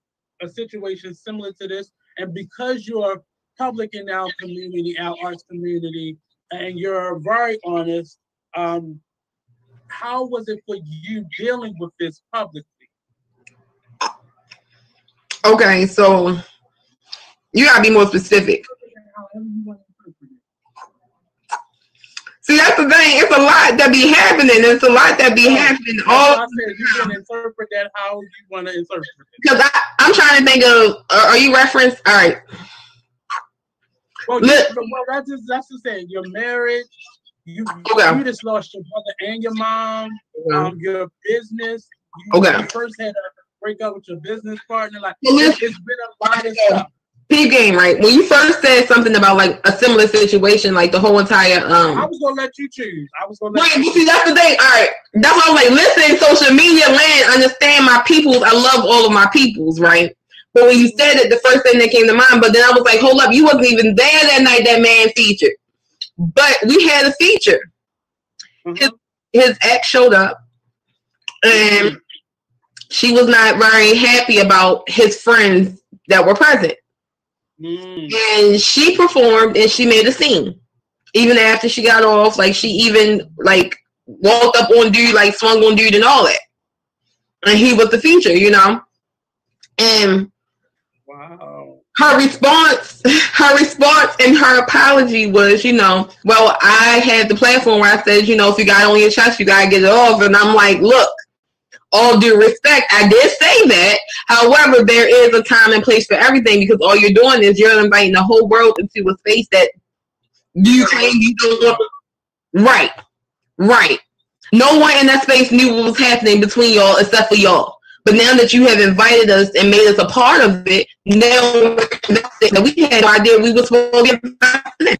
a situation similar to this, and because you're public in our community, our arts community, and you're very honest, um, how was it for you dealing with this publicly? Okay, so you gotta be more specific. See, that's the thing. It's a lot that be happening. It's a lot that be happening. All I said you can interpret that how you want to interpret it. Because I'm trying to think of. Uh, are you reference? All right. Well, Look, you, well, that's just that's the thing. Your marriage. You, okay. you just lost your brother and your mom. Okay. Um, your business. You, okay. First had a break up with your business partner. Like well, it's been a lot of stuff. P game, right? When you first said something about like a similar situation, like the whole entire um I was gonna let you choose. I was gonna let right, you see that's the thing. All right. That's why I was like, listen, social media land, understand my peoples. I love all of my peoples, right? But when you said it, the first thing that came to mind, but then I was like, hold up, you wasn't even there that night that man featured. But we had a feature. Mm-hmm. His, his ex showed up and she was not very happy about his friends that were present. Mm. And she performed and she made a scene. Even after she got off, like she even like walked up on dude, like swung on dude and all that. And he was the feature, you know. And wow. Her response, [LAUGHS] her response and her apology was, you know, well, I had the platform where I said, you know, if you got on your chest, you gotta get it off. And I'm like, look, all due respect, I did say that. However, there is a time and place for everything because all you're doing is you're inviting the whole world into a space that you claim you don't. want. Right, right. No one in that space knew what was happening between y'all except for y'all. But now that you have invited us and made us a part of it, now we had no idea we were supposed to get be.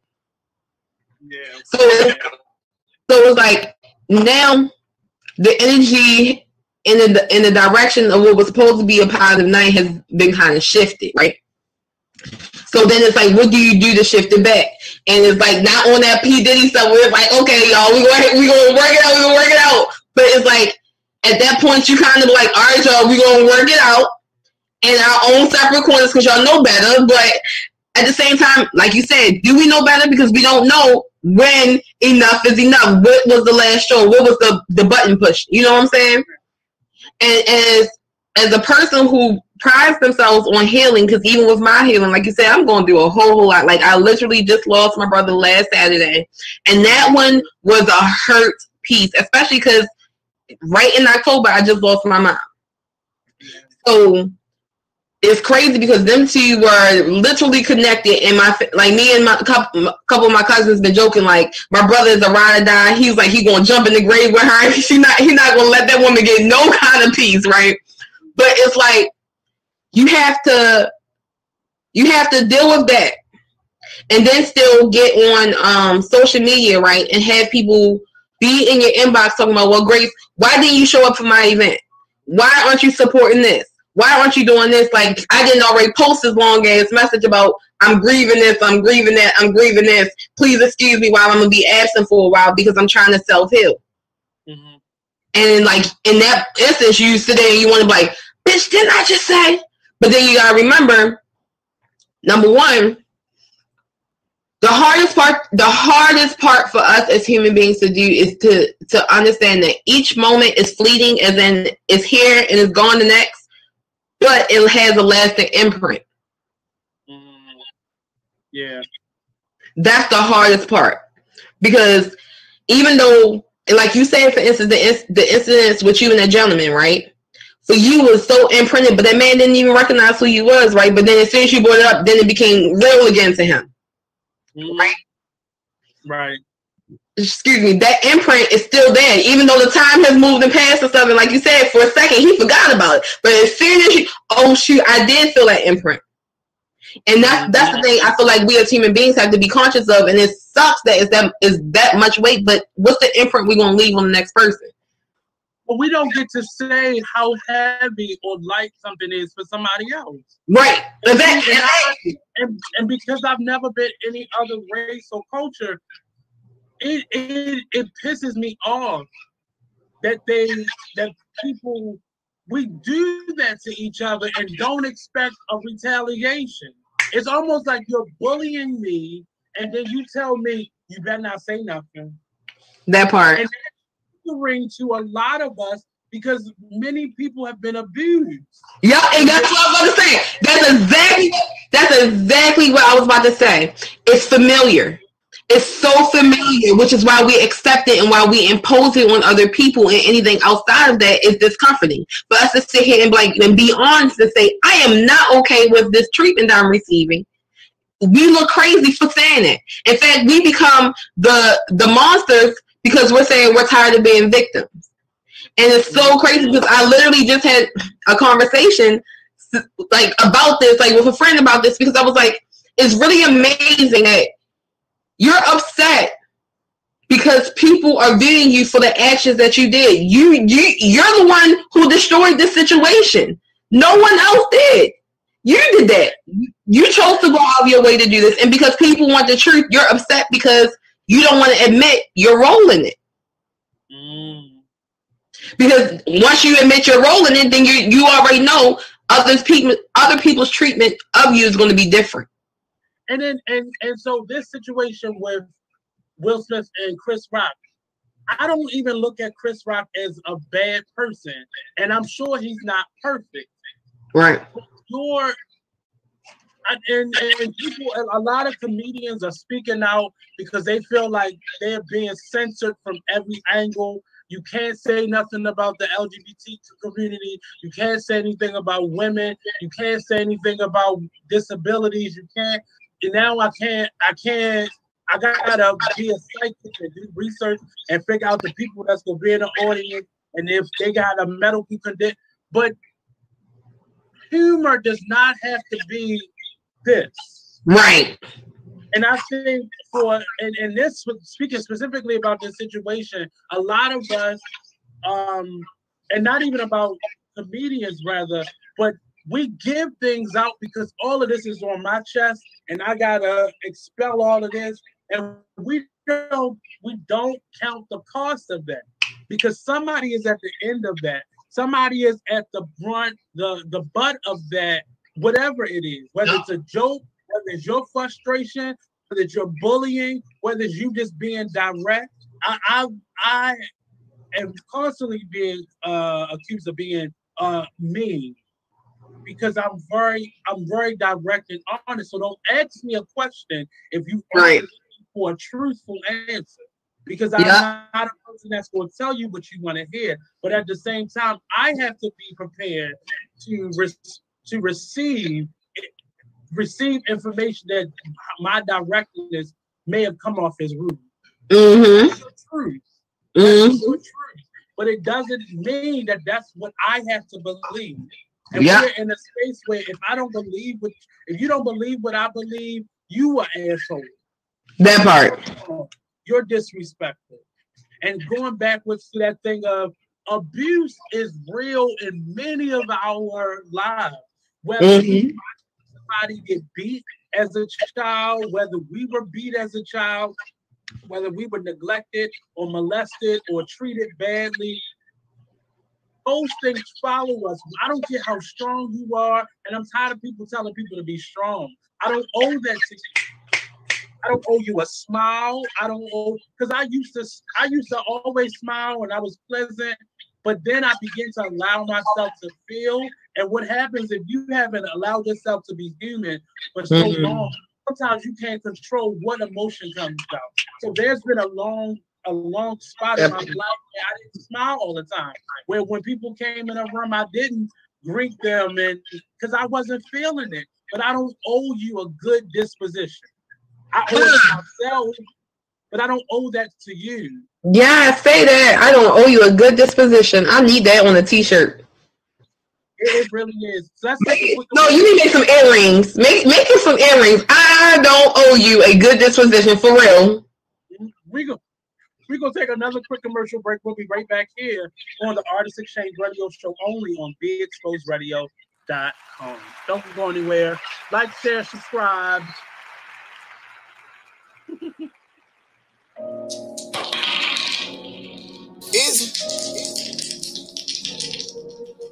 Yeah. So, so it's like now the energy in the in the direction of what was supposed to be a positive night has been kind of shifted, right? So then it's like, what do you do to shift it back? And it's like not on that P Diddy stuff where it's like, okay, y'all, we going we gonna work it out, we gonna work it out. But it's like at that point you kind of like, all right, y'all, we gonna work it out in our own separate corners because y'all know better. But at the same time, like you said, do we know better? Because we don't know when enough is enough. What was the last show? What was the, the button push? You know what I'm saying? And as as a person who prides themselves on healing, because even with my healing, like you said, I'm going through a whole whole lot. Like I literally just lost my brother last Saturday, and that one was a hurt piece, especially because right in October I just lost my mom. So it's crazy because them two were literally connected and my like me and my couple, couple of my cousins been joking like my brother is a ride or die. He's like he gonna jump in the grave with her. [LAUGHS] She not he not gonna let that woman get no [LAUGHS] kind of peace right? But it's like you have to you have to deal with that and then still get on um, social media right and have people be in your inbox talking about well grace why didn't you show up for my event? Why aren't you supporting this why aren't you doing this? Like I didn't already post this long ass message about I'm grieving this, I'm grieving that, I'm grieving this. Please excuse me while I'm gonna be absent for a while because I'm trying to self heal. Mm-hmm. And like in that instance, you sit there and you want to be like, bitch, didn't I just say? But then you gotta remember, number one, the hardest part the hardest part for us as human beings to do is to to understand that each moment is fleeting and then it's here and it's gone the next but it has a lasting imprint. Mm, yeah. That's the hardest part because even though, like you said, for instance, the, the incidents with you and that gentleman, right? So you was so imprinted, but that man didn't even recognize who you was, right? But then as soon as you brought it up, then it became real again to him, mm. right? Right excuse me, that imprint is still there, even though the time has moved and passed or something. Like you said, for a second, he forgot about it. But as soon as you, oh shoot, I did feel that imprint. And that's mm-hmm. that's the thing I feel like we as human beings have to be conscious of. And it sucks that it's that is that much weight, but what's the imprint we're gonna leave on the next person? But we don't get to say how heavy or light something is for somebody else. Right. And, and, I, and, and because I've never been any other race or culture, it, it it pisses me off that they that people we do that to each other and don't expect a retaliation. It's almost like you're bullying me, and then you tell me you better not say nothing. That part. And that's ring to a lot of us because many people have been abused. Yeah, and that's what I was about to say. That's exactly that's exactly what I was about to say. It's familiar. It's so familiar, which is why we accept it and why we impose it on other people. And anything outside of that is discomforting for us to sit here and like and be honest and say, I am not okay with this treatment that I'm receiving. We look crazy for saying it. In fact, we become the the monsters because we're saying we're tired of being victims. And it's so crazy because I literally just had a conversation like about this, like with a friend about this, because I was like, it's really amazing that you're upset because people are viewing you for the actions that you did. You you you're the one who destroyed this situation. No one else did. You did that. You chose to go out of your way to do this, and because people want the truth, you're upset because you don't want to admit your role in it. Mm. Because once you admit your role in it, then you you already know others people other people's treatment of you is going to be different. And then and and so this situation with Will Smith and Chris Rock, I don't even look at Chris Rock as a bad person, and I'm sure he's not perfect. Right. You're and, and people, a lot of comedians are speaking out because they feel like they're being censored from every angle You can't say nothing about the LGBT community. You can't say anything about women. You can't say anything about disabilities. You can't. Now I can't. I can't. I gotta be a psychic and do research and figure out the people that's gonna be in the audience and if they got a medical condition. But humor does not have to be this. Right. And I think for and, and this speaking specifically about this situation, a lot of us, um, and not even about comedians rather, but we give things out because all of this is on my chest and I gotta expel all of this. And we don't we don't count the cost of that because somebody is at the end of that. Somebody is at the brunt, the the butt of that, whatever it is, whether it's a joke, whether it's your frustration, whether it's your bullying, whether it's you just being direct. I I, I am constantly being uh, accused of being uh, mean because I'm very I'm very direct and honest. So don't ask me a question if you right. for a truthful answer because I'm yeah. not a person that's going to tell you what you want to hear. But at the same time, I have to be prepared to re- to receive receive information that my directness may have come off as rude. Mm-hmm. That's truth. Mm-hmm. Truth. But it doesn't mean that that's what I have to believe. And yeah. we're in a space where if I don't believe what, if you don't believe what I believe, you are asshole. That part you're disrespectful. And going backwards to that thing of abuse is real in many of our lives. Whether mm-hmm. somebody get beat as a child, whether we were beat as a child, whether we were neglected or molested or treated badly, those things follow us. I don't care how strong you are, and I'm tired of people telling people to be strong. I don't owe that to you. I don't owe you a smile. I don't owe because I used to I used to always smile and I was pleasant, but then I began to allow myself to feel. And what happens if you haven't allowed yourself to be human for so mm-hmm. long? Sometimes you can't control what emotion comes out. So there's been a long a long spot in my life where I didn't smile all the time. Where when people came in a room, I didn't greet them and because I wasn't feeling it. But I don't owe you a good disposition. I owe it myself, but I don't owe that to you. Yeah, say that. I don't owe you a good disposition. I need that on a t-shirt. It, really is. So let's make, no, you need to make some earrings. Make make some earrings. I don't owe you a good disposition for real. We go. We're gonna take another quick commercial break. We'll be right back here on the Artist Exchange Radio Show only on BeExposedRadio.com. Don't go anywhere. Like, share, subscribe. Easy.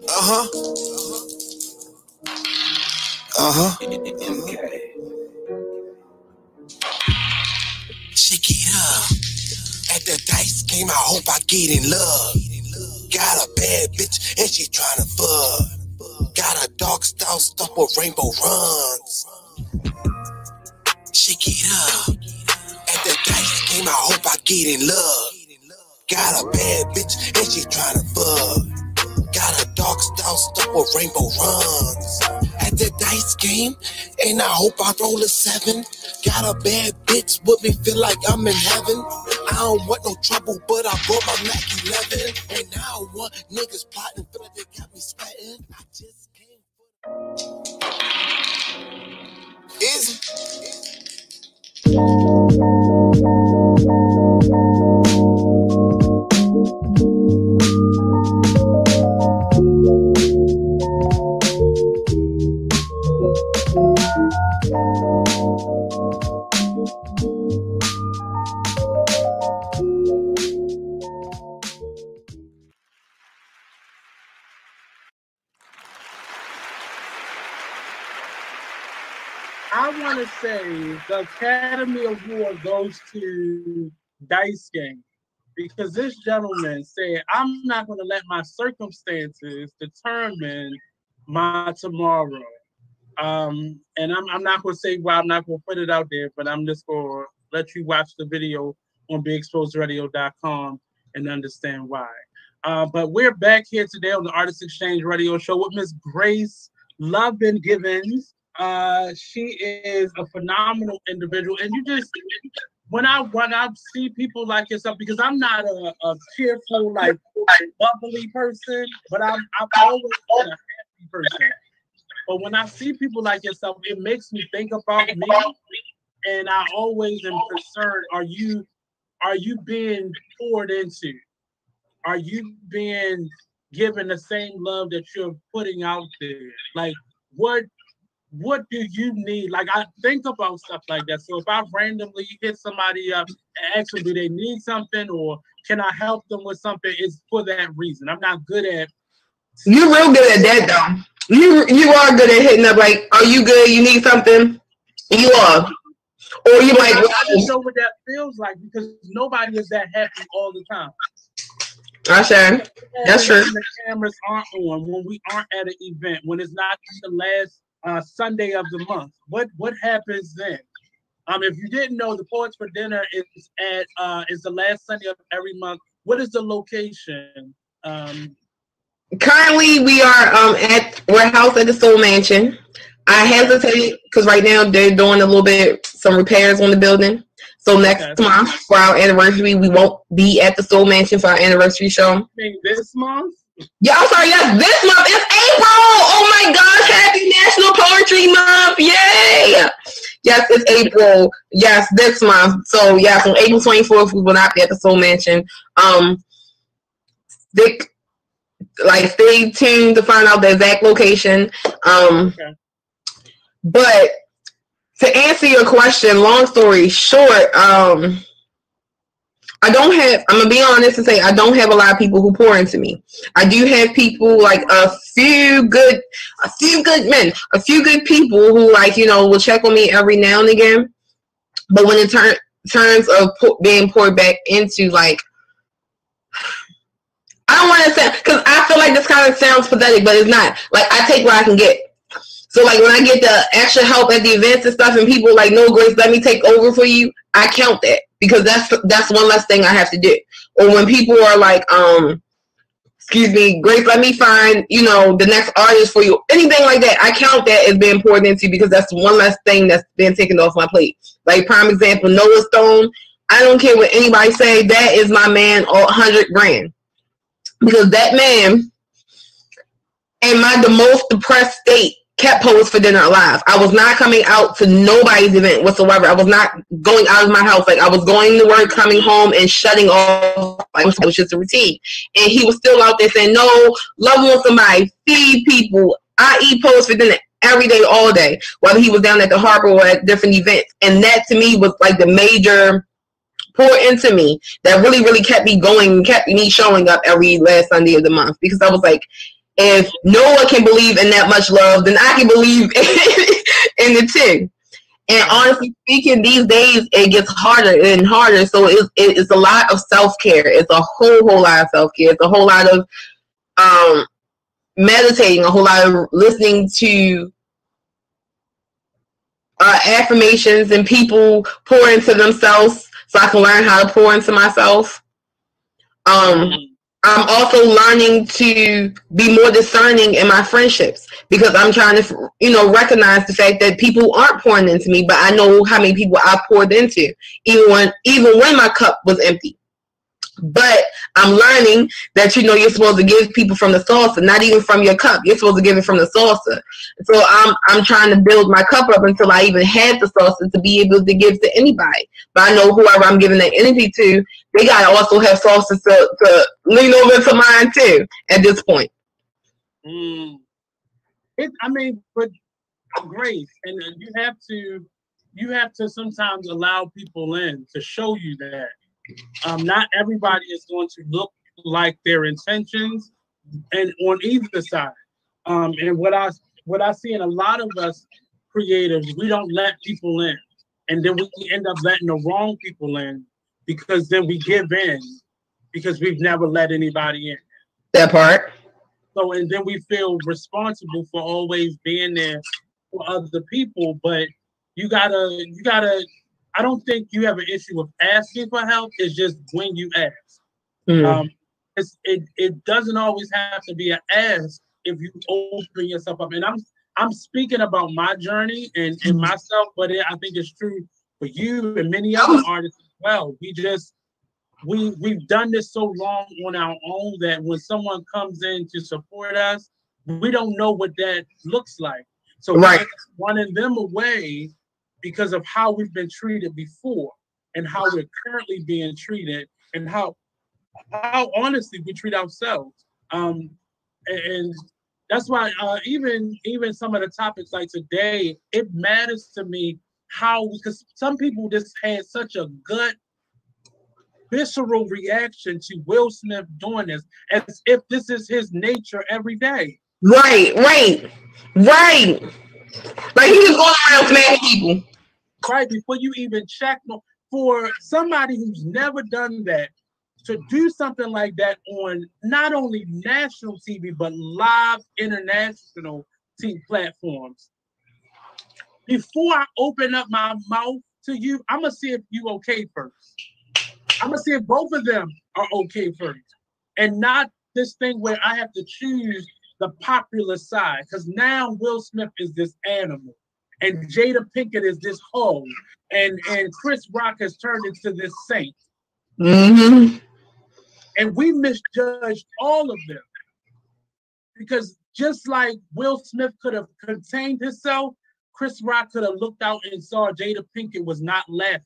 Uh huh. Uh huh. Shake it up. At the dice game, I hope I get in love. Got a bad bitch and she tryna fuck. Got a dark style stuff with rainbow runs. Shake it up At the dice game, I hope I get in love. Got a bad bitch and she tryna fuck. Got a dark style stuff with rainbow runs. At the dice game, and I hope I roll a seven. Got a bad bitch with me, feel like I'm in heaven. I don't want no trouble, but I brought my Mac 11. And now I want niggas plotting, feel like they got me sweating. I just came for. Easy. Say the Academy Award goes to Dice Game because this gentleman said, I'm not going to let my circumstances determine my tomorrow. Um, and I'm, I'm not going to say why I'm not going to put it out there, but I'm just going to let you watch the video on BeExposedRadio.com. and understand why. Uh, but we're back here today on the Artist Exchange Radio Show with Miss Grace Love Lovin Givens. Uh, she is a phenomenal individual, and you just when I when I see people like yourself, because I'm not a, a cheerful, like bubbly person, but I'm I've always been a happy person. But when I see people like yourself, it makes me think about me, and I always am concerned: Are you are you being poured into? Are you being given the same love that you're putting out there? Like, what what do you need? Like I think about stuff like that. So if I randomly hit somebody up and ask them, do they need something or can I help them with something? It's for that reason. I'm not good at. You're real good at that though. You you are good at hitting up. Like, are you good? You need something? You are. Or you like? I don't know what that feels like because nobody is that happy all the time. I sure. That's true. The cameras aren't on when we aren't at an event when it's not the last uh, Sunday of the month. What what happens then? Um, if you didn't know, the Poets for Dinner is at uh, is the last Sunday of every month. What is the location? Um, Currently, we are um, at warehouse at the Soul Mansion. I hesitate because right now they're doing a little bit some repairs on the building. So next okay. month for our anniversary, we won't be at the Soul Mansion for our anniversary show. This month? Yeah, I'm sorry. Yes, this month is April. Oh my gosh! Happy National Poetry Month! Yay! Yes, it's April. Yes, this month. So yes, on April 24th, we will not be at the Soul Mansion. Um, Dick, like, stay tuned to find out the exact location. Um, okay. but to answer your question, long story short, um I don't have, I'm gonna be honest and say I don't have a lot of people who pour into me. I do have people like a few good, a few good men, a few good people who like, you know, will check on me every now and again. But when it turn, terms of being poured back into like, I don't want to say, because I feel like this kind of sounds pathetic, but it's not. Like, I take what I can get. So like when I get the extra help at the events and stuff, and people like, no, Grace, let me take over for you. I count that because that's that's one less thing I have to do. Or when people are like, um, excuse me, Grace, let me find, you know, the next artist for you. Anything like that, I count that as being poured into because that's one less thing that's been taken off my plate. Like prime example, Noah Stone. I don't care what anybody say. That is my man, all hundred grand, because that man, in my the most depressed state kept Poets for Dinner alive. I was not coming out to nobody's event whatsoever. I was not going out of my house. Like I was going to work, coming home, and shutting off. Like, it was just a routine. And he was still out there saying, "No, love on somebody, feed people. I eat Poets for Dinner." Every day, all day, whether he was down at the harbor or at different events. And that to me was like the major pour into me that really, really kept me going, kept me showing up every last Sunday of the month because I was like, if Noah can believe in that much love, then I can believe [LAUGHS] in, the too. And honestly speaking, these days it gets harder and harder. So it's, it's a lot of self care. It's a whole whole lot of self care. It's a whole lot of um, meditating, a whole lot of listening to uh, affirmations and people pour into themselves, so I can learn how to pour into myself. Um, I'm also learning to be more discerning in my friendships because I'm trying to, you know, recognize the fact that people aren't pouring into me, but I know how many people I poured into, even when even when my cup was empty. But I'm learning that you know you're supposed to give people from the saucer, not even from your cup. You're supposed to give it from the saucer. So I'm I'm trying to build my cup up until I even had the saucer to be able to give to anybody. But I know whoever I'm giving that energy to, they gotta also have saucer to, to lean over to mine too. At this point. Mm. It, I mean, but grace, and you have to you have to sometimes allow people in to show you that um, not everybody is going to look like their intentions, and on either side. Um, and what I what I see in a lot of us creatives, we don't let people in, and then we end up letting the wrong people in because then we give in because we've never let anybody in. That part. So and then we feel responsible for always being there for other people, but you gotta you gotta I don't think you have an issue with asking for help. It's just when you ask. Mm. Um, it's, it it doesn't always have to be an ask if you open yourself up. And I'm I'm speaking about my journey and, and mm-hmm. myself, but it, I think it's true for you and many other [LAUGHS] artists as well. We just we we've done this so long on our own that when someone comes in to support us, we don't know what that looks like. So right. running them away because of how we've been treated before and how we're currently being treated and how how honestly we treat ourselves. Um, and that's why uh, even even some of the topics like today, it matters to me how because some people just had such a gut visceral reaction to Will Smith doing this as if this is his nature every day. Right, right, right. Like he just going around smacking people. Right before you even check for somebody who's never done that to do something like that on not only national TV but live international TV platforms. Before I open up my mouth to you, I'm gonna see if you okay first. I'm gonna see if both of them are okay first, and not this thing where I have to choose the popular side. Because now Will Smith is this animal, and Jada Pinkett is this hoe, and and Chris Rock has turned into this saint. Mm-hmm. And we misjudged all of them because just like Will Smith could have contained himself, Chris Rock could have looked out and saw Jada Pinkett was not laughing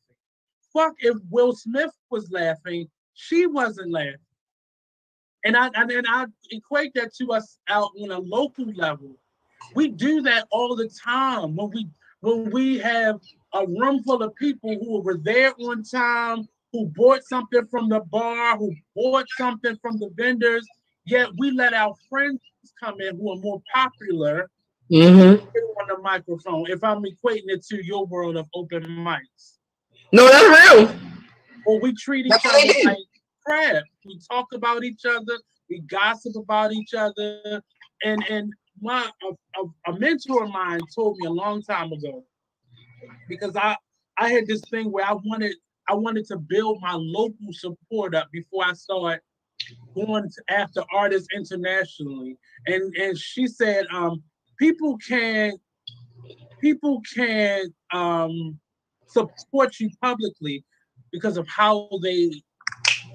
fuck if Will Smith was laughing, she wasn't laughing. And I and, and I equate that to us out on a local level. We do that all the time when we when we have a room full of people who were there on time, who bought something from the bar, who bought something from the vendors, yet we let our friends come in who are more popular mm-hmm. on the microphone. If I'm equating it to your world of open mics. No, that's real. Well, we treat each other like We talk about each other. We gossip about each other. And and my a, a, a mentor of mine told me a long time ago because I I had this thing where I wanted I wanted to build my local support up before I started going after artists internationally. And and she said, um, people can people can um support you publicly because of how they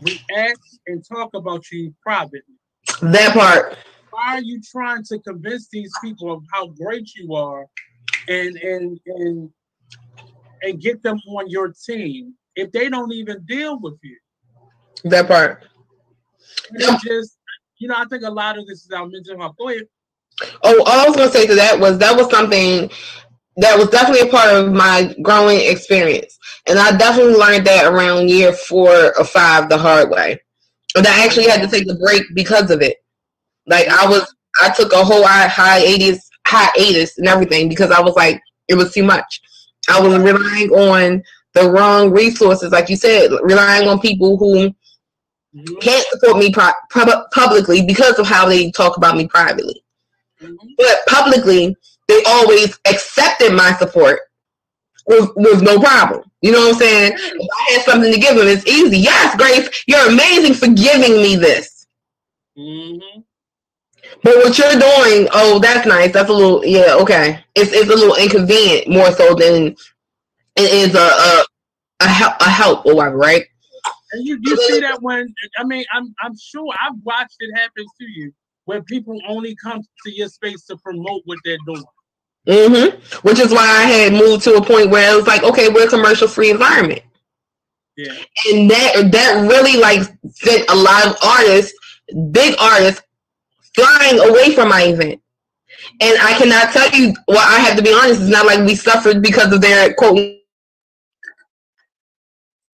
react and talk about you privately. That part. Why are you trying to convince these people of how great you are and and and and get them on your team if they don't even deal with you? That part. just you know, I think a lot of this is our mental health. Go ahead. Oh, all I was gonna say to that was that was something that was definitely a part of my growing experience. And I definitely learned that around year four or five the hard way. And I actually had to take a break because of it. Like I was, I took a whole high hiatus, hiatus and everything because I was like, it was too much. I was relying on the wrong resources, like you said, relying on people who can't support me pro- publicly because of how they talk about me privately. Mm-hmm. But publicly, they always accepted my support with, with no problem. You know what I'm saying? If I had something to give them, it's easy. Yes, Grace, you're amazing for giving me this. Mm-hmm. But what you're doing, oh, that's nice. That's a little, yeah, okay. It's it's a little inconvenient more so than it is a a, a, help, a help or whatever, right? And you, you see that when I mean I'm I'm sure I've watched it happen to you where people only come to your space to promote what they're doing. Mm-hmm. Which is why I had moved to a point where it was like, okay, we're a commercial free environment. Yeah. And that that really like sent a lot of artists, big artists, flying away from my event. And I cannot tell you well, I have to be honest, it's not like we suffered because of their quote.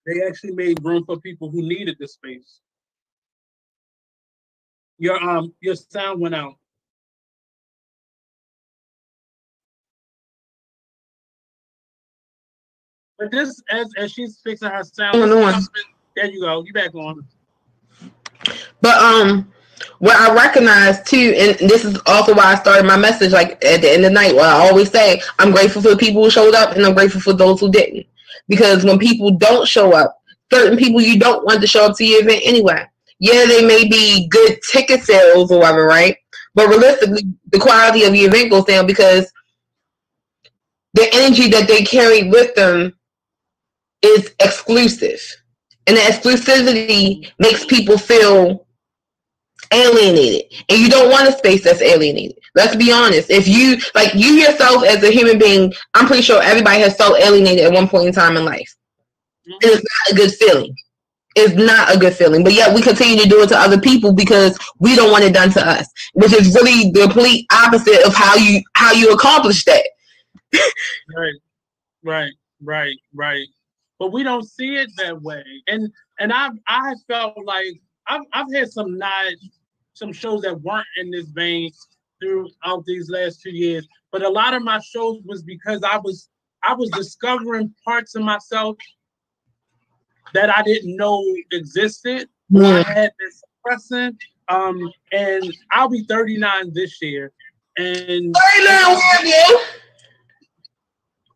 They actually made room for people who needed the space. Your um your sound went out. But this, as as she's fixing her sound, there you go. You back on. But um, what I recognize too, and this is also why I started my message like at the end of the night. What I always say, I'm grateful for the people who showed up, and I'm grateful for those who didn't. Because when people don't show up, certain people you don't want to show up to your event anyway. yeah, they may be good ticket sales or whatever, right? But realistically, the quality of the event goes down because the energy that they carry with them is exclusive. And the exclusivity makes people feel alienated. And you don't want a space that's alienated. Let's be honest. If you like you yourself as a human being, I'm pretty sure everybody has felt alienated at one point in time in life. Mm-hmm. It's not a good feeling. It's not a good feeling. But yet we continue to do it to other people because we don't want it done to us. Which is really the complete opposite of how you how you accomplish that. right. Right. Right. Right. But we don't see it that way. And and I've I felt like I've I've had some not some shows that weren't in this vein throughout these last two years. But a lot of my shows was because I was I was discovering parts of myself that I didn't know existed. Yeah. I had been suppressing. Um, and I'll be 39 this year. And 39,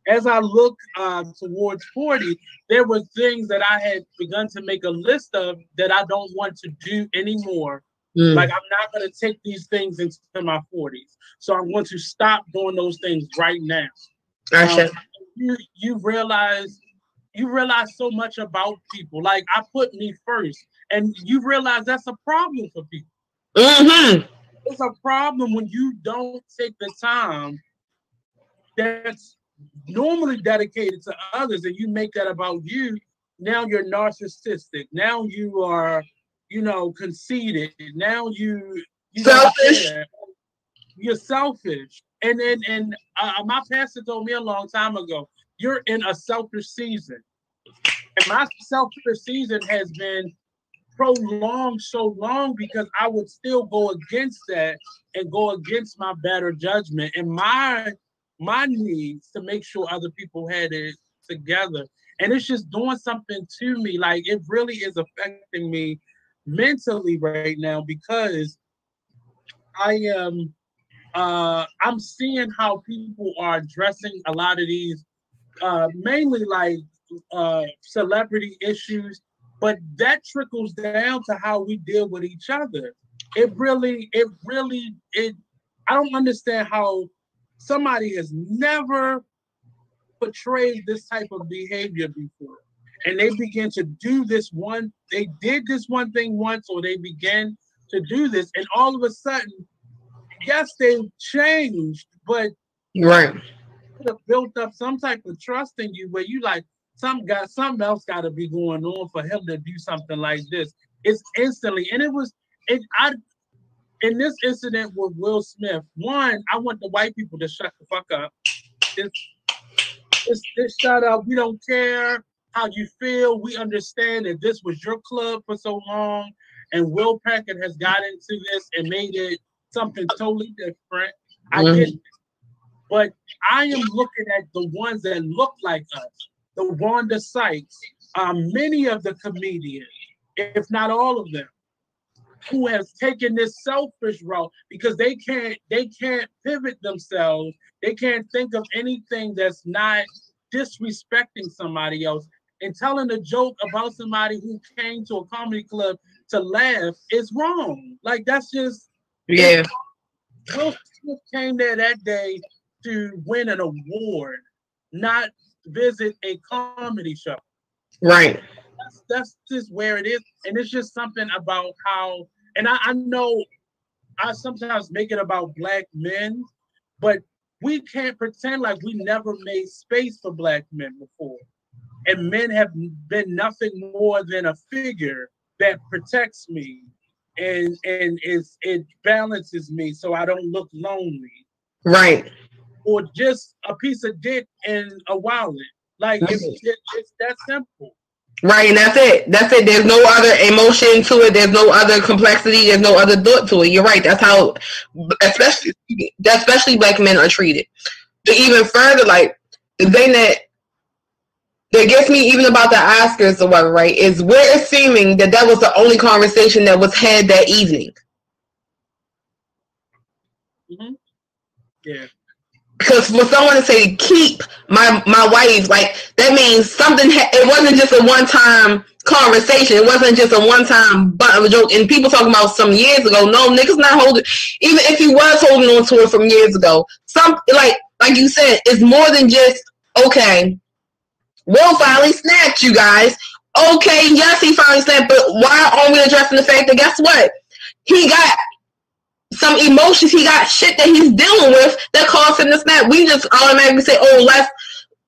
as I look uh, towards 40, there were things that I had begun to make a list of that I don't want to do anymore Mm. Like I'm not gonna take these things into my 40s. So I'm going to stop doing those things right now. Um, you you realize you realize so much about people. Like I put me first, and you realize that's a problem for people. Mm-hmm. It's a problem when you don't take the time that's normally dedicated to others, and you make that about you. Now you're narcissistic. Now you are you know, conceited. Now you, you selfish. You're selfish. And then, and uh, my pastor told me a long time ago, you're in a selfish season. And my selfish season has been prolonged so long because I would still go against that and go against my better judgment and my my needs to make sure other people had it together. And it's just doing something to me. Like it really is affecting me mentally right now because I am uh I'm seeing how people are addressing a lot of these uh mainly like uh celebrity issues, but that trickles down to how we deal with each other. It really, it really, it I don't understand how somebody has never portrayed this type of behavior before and they begin to do this one, they did this one thing once, or they began to do this, and all of a sudden, yes, they changed, but right have built up some type of trust in you where you like some guy, something else got to be going on for him to do something like this. It's instantly, and it was it. I in this incident with Will Smith, one, I want the white people to shut the fuck up. Just, just, shut up. We don't care how you feel. We understand that this was your club for so long, and Will Packer has got into this and made it something totally different. I mm-hmm. get it. But I am looking at the ones that look like us, the Wanda Sykes, um, many of the comedians, if not all of them, who has taken this selfish route because they can't they can't pivot themselves. They can't think of anything that's not disrespecting somebody else and telling a joke about somebody who came to a comedy club to laugh is wrong. Like that's just yeah. Will Smith came there that day to win an award, not visit a comedy show. Right. That's, that's just where it is, and it's just something about how. And I, I know I sometimes make it about black men, but we can't pretend like we never made space for black men before and men have been nothing more than a figure that protects me and and is it balances me so I don't look lonely. Right. Or just a piece of dick and a wallet. Like it's, it's that simple. Right, and that's it. That's it. There's no other emotion to it. There's no other complexity. There's no other thought to it. You're right. That's how, especially, especially black men are treated. To even further, like the thing that that gets me even about the Oscars or whatever, right, is we're assuming that that was the only conversation that was had that evening. Mm-hmm. Yeah. Because for someone to say keep my my wife, like that means something. Ha- it wasn't just a one time conversation. It wasn't just a one time butt of a joke. And people talking about some years ago. No, niggas not holding. Even if he was holding on to it from years ago, some like like you said, it's more than just okay. Will finally snapped, you guys. Okay, yes, he finally snapped, but why aren't we addressing the fact that guess what? He got some emotions, he got shit that he's dealing with that caused him to snap. We just automatically say, oh, let's,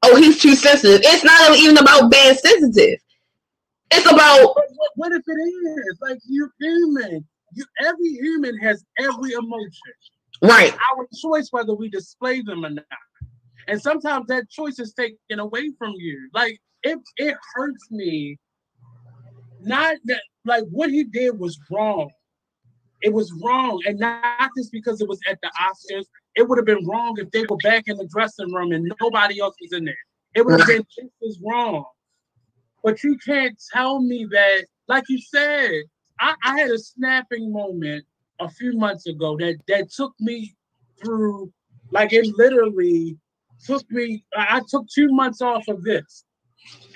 oh, he's too sensitive. It's not even about being sensitive. It's about what, what if it is like you're human. You every human has every emotion. Right. our choice whether we display them or not. And sometimes that choice is taken away from you. Like it it hurts me. Not that like what he did was wrong. It was wrong. And not just because it was at the Oscars. It would have been wrong if they were back in the dressing room and nobody else was in there. It would have been as wrong. But you can't tell me that, like you said, I, I had a snapping moment a few months ago that that took me through, like it literally took me. I took two months off of this.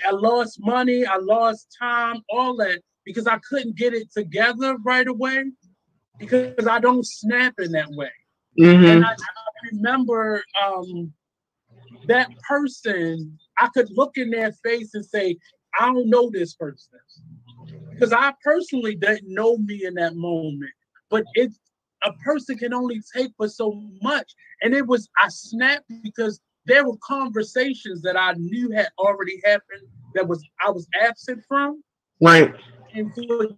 I lost money, I lost time, all that because I couldn't get it together right away because I don't snap in that way. Mm-hmm. And I, I remember um, that person, I could look in their face and say, I don't know this person because I personally didn't know me in that moment. But it, a person can only take for so much, and it was I snapped because there were conversations that I knew had already happened that was I was absent from. Right. And for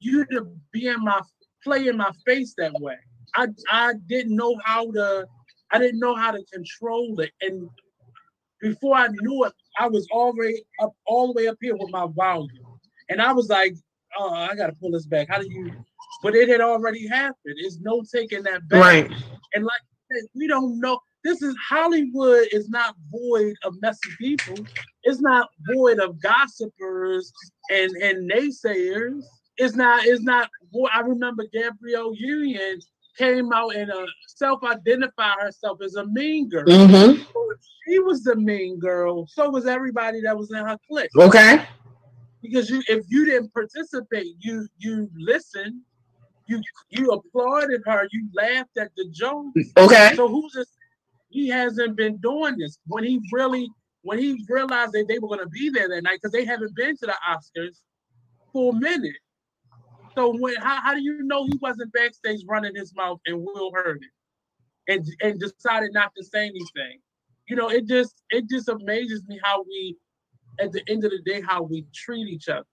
you to be in my play in my face that way, I I didn't know how to I didn't know how to control it. And before I knew it, I was already up all the way up here with my volume. And I was like, oh, I gotta pull this back. How do you but it had already happened. It's no taking that back. Right. And like we don't know. This is Hollywood is not void of messy people. It's not void of gossipers and and naysayers. It's not. It's not. I remember Gabrielle Union came out and uh, self-identified herself as a mean girl. Mm-hmm. she was the mean girl. So was everybody that was in her clique. Okay. Because you, if you didn't participate, you you listened, you you applauded her, you laughed at the jokes. Okay. So who's this? He hasn't been doing this when he really when he realized that they were going to be there that night because they haven't been to the Oscars for a minute. So when how, how do you know he wasn't backstage running his mouth and Will heard it and and decided not to say anything? You know, it just it just amazes me how we at the end of the day how we treat each other.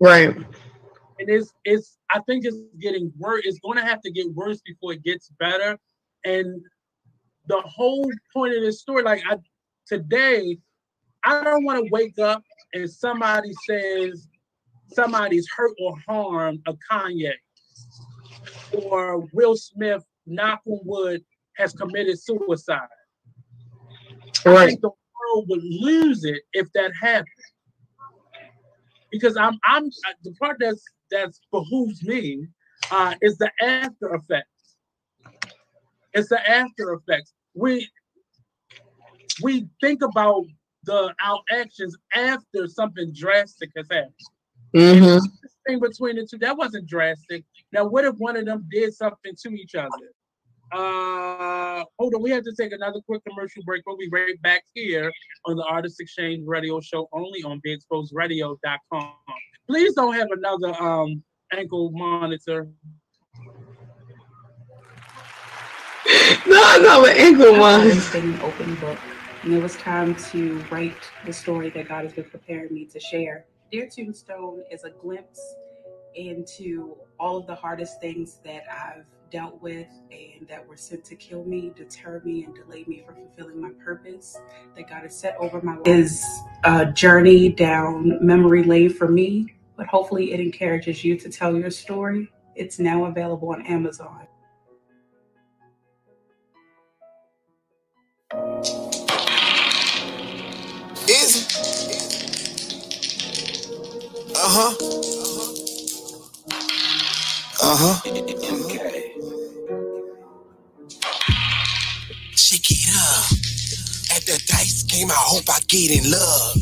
Right. And it's it's I think it's getting worse. It's going to have to get worse before it gets better. And the whole point of this story, like I today, I don't want to wake up and somebody says somebody's hurt or harmed a Kanye or Will Smith, knock on wood, has committed suicide. Right. I think the world would lose it if that happened. Because I'm I'm the part that's that's behooves me uh, is the after effects. It's the after effects. We we think about the our actions after something drastic has happened. Mm-hmm. Thing between the two that wasn't drastic. Now, what if one of them did something to each other? Uh, hold on, we have to take another quick commercial break. We'll be right back here on the Artist Exchange Radio Show, only on BeExposedRadio.com. Please don't have another um ankle monitor. No, no, an ankle was an open book, and it was time to write the story that God has been preparing me to share. Dear Tombstone is a glimpse into all of the hardest things that I've dealt with and that were sent to kill me, deter me, and delay me from fulfilling my purpose that God has set over my life. Is a journey down memory lane for me, but hopefully it encourages you to tell your story. It's now available on Amazon. Huh. Uh huh. Shake it up. At the dice game, I hope I get in love.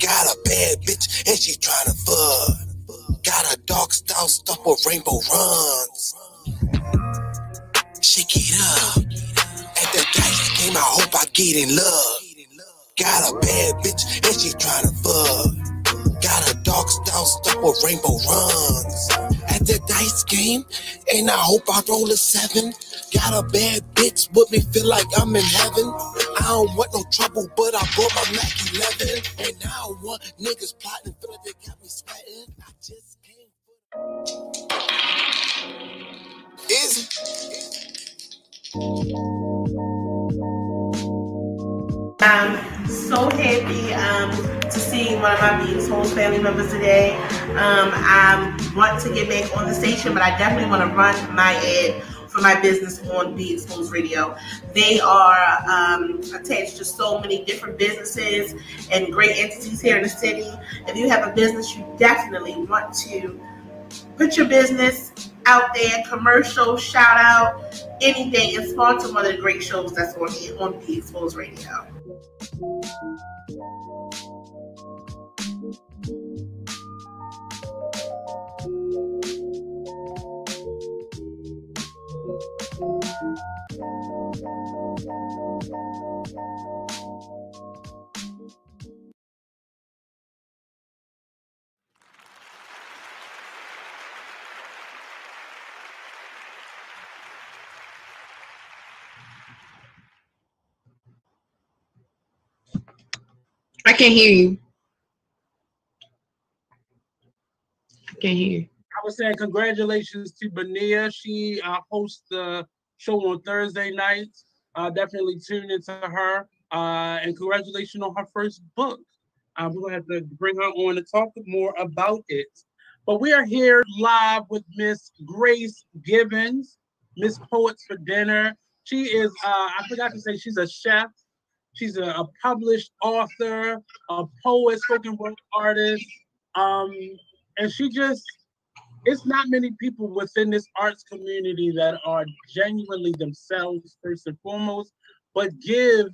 Got a bad bitch and she tryna fuck. Got a dog style stuff with rainbow runs. Shake it up. At the dice game, I hope I get in love. Got a bad bitch and she tryna fuck. A dog style stuff with rainbow runs. At the dice game, and I hope I roll a seven. Got a bad bitch with me, feel like I'm in heaven. I don't want no trouble, but I brought my Mac 11. And I want niggas plotting, feel like they got me sweating. I just came. Is I'm so happy um, to see one of my Being Souls family members today. Um, I want to get back on the station, but I definitely want to run my ad for my business on Be Exposed Radio. They are um, attached to so many different businesses and great entities here in the city. If you have a business, you definitely want to put your business out there, commercial, shout out, anything, and sponsor one of the great shows that's on, on Be Exposed Radio. I can't hear you. I can't hear you. I was saying congratulations to Benia. She uh, hosts the show on Thursday nights. Uh, definitely tune into her. Uh, and congratulations on her first book. Uh, we're going to have to bring her on to talk more about it. But we are here live with Miss Grace Gibbons, Miss Poets for Dinner. She is, uh, I forgot to say, she's a chef. She's a, a published author, a poet, spoken word artist. Um, and she just it's not many people within this arts community that are genuinely themselves first and foremost, but give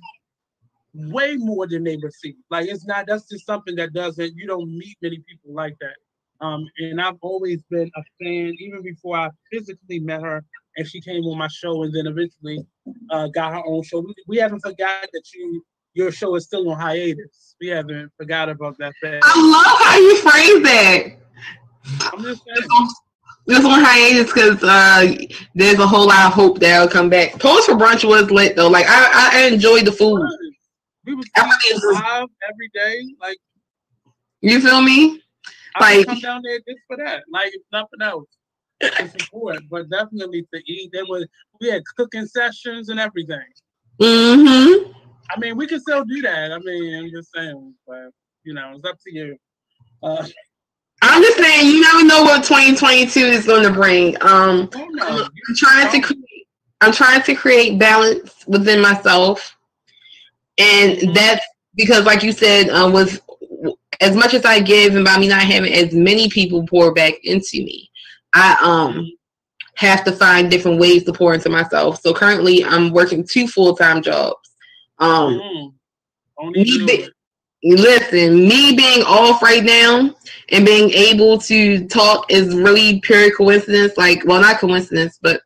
way more than they receive. Like it's not that's just something that doesn't you don't meet many people like that. Um, and I've always been a fan, even before I physically met her and she came on my show and then eventually uh, got her own show. We, we haven't forgot that you your show is still on hiatus. We haven't forgot about that fact. I love how you phrase that. I'm just saying. This on hiatus because uh, there's a whole lot of hope that will come back. Poets for Brunch was lit though. Like I, I enjoyed the food. We was live every day. Like you feel me? I like come down there just for that. Like if nothing else. To support, but definitely to eat. There was we had cooking sessions and everything. Mm-hmm. I mean, we can still do that. I mean, I'm just saying, but you know, it's up to you. Uh, I'm just saying, you never know what 2022 is going to bring. Um, I'm trying to create. I'm trying to create balance within myself, and mm-hmm. that's because, like you said, um, with as much as I give, and by me not having as many people pour back into me, I um have to find different ways to pour into myself. So currently, I'm working two full time jobs. Um, mm-hmm. me, listen, me being off right now and being able to talk is really pure coincidence. Like, well, not coincidence, but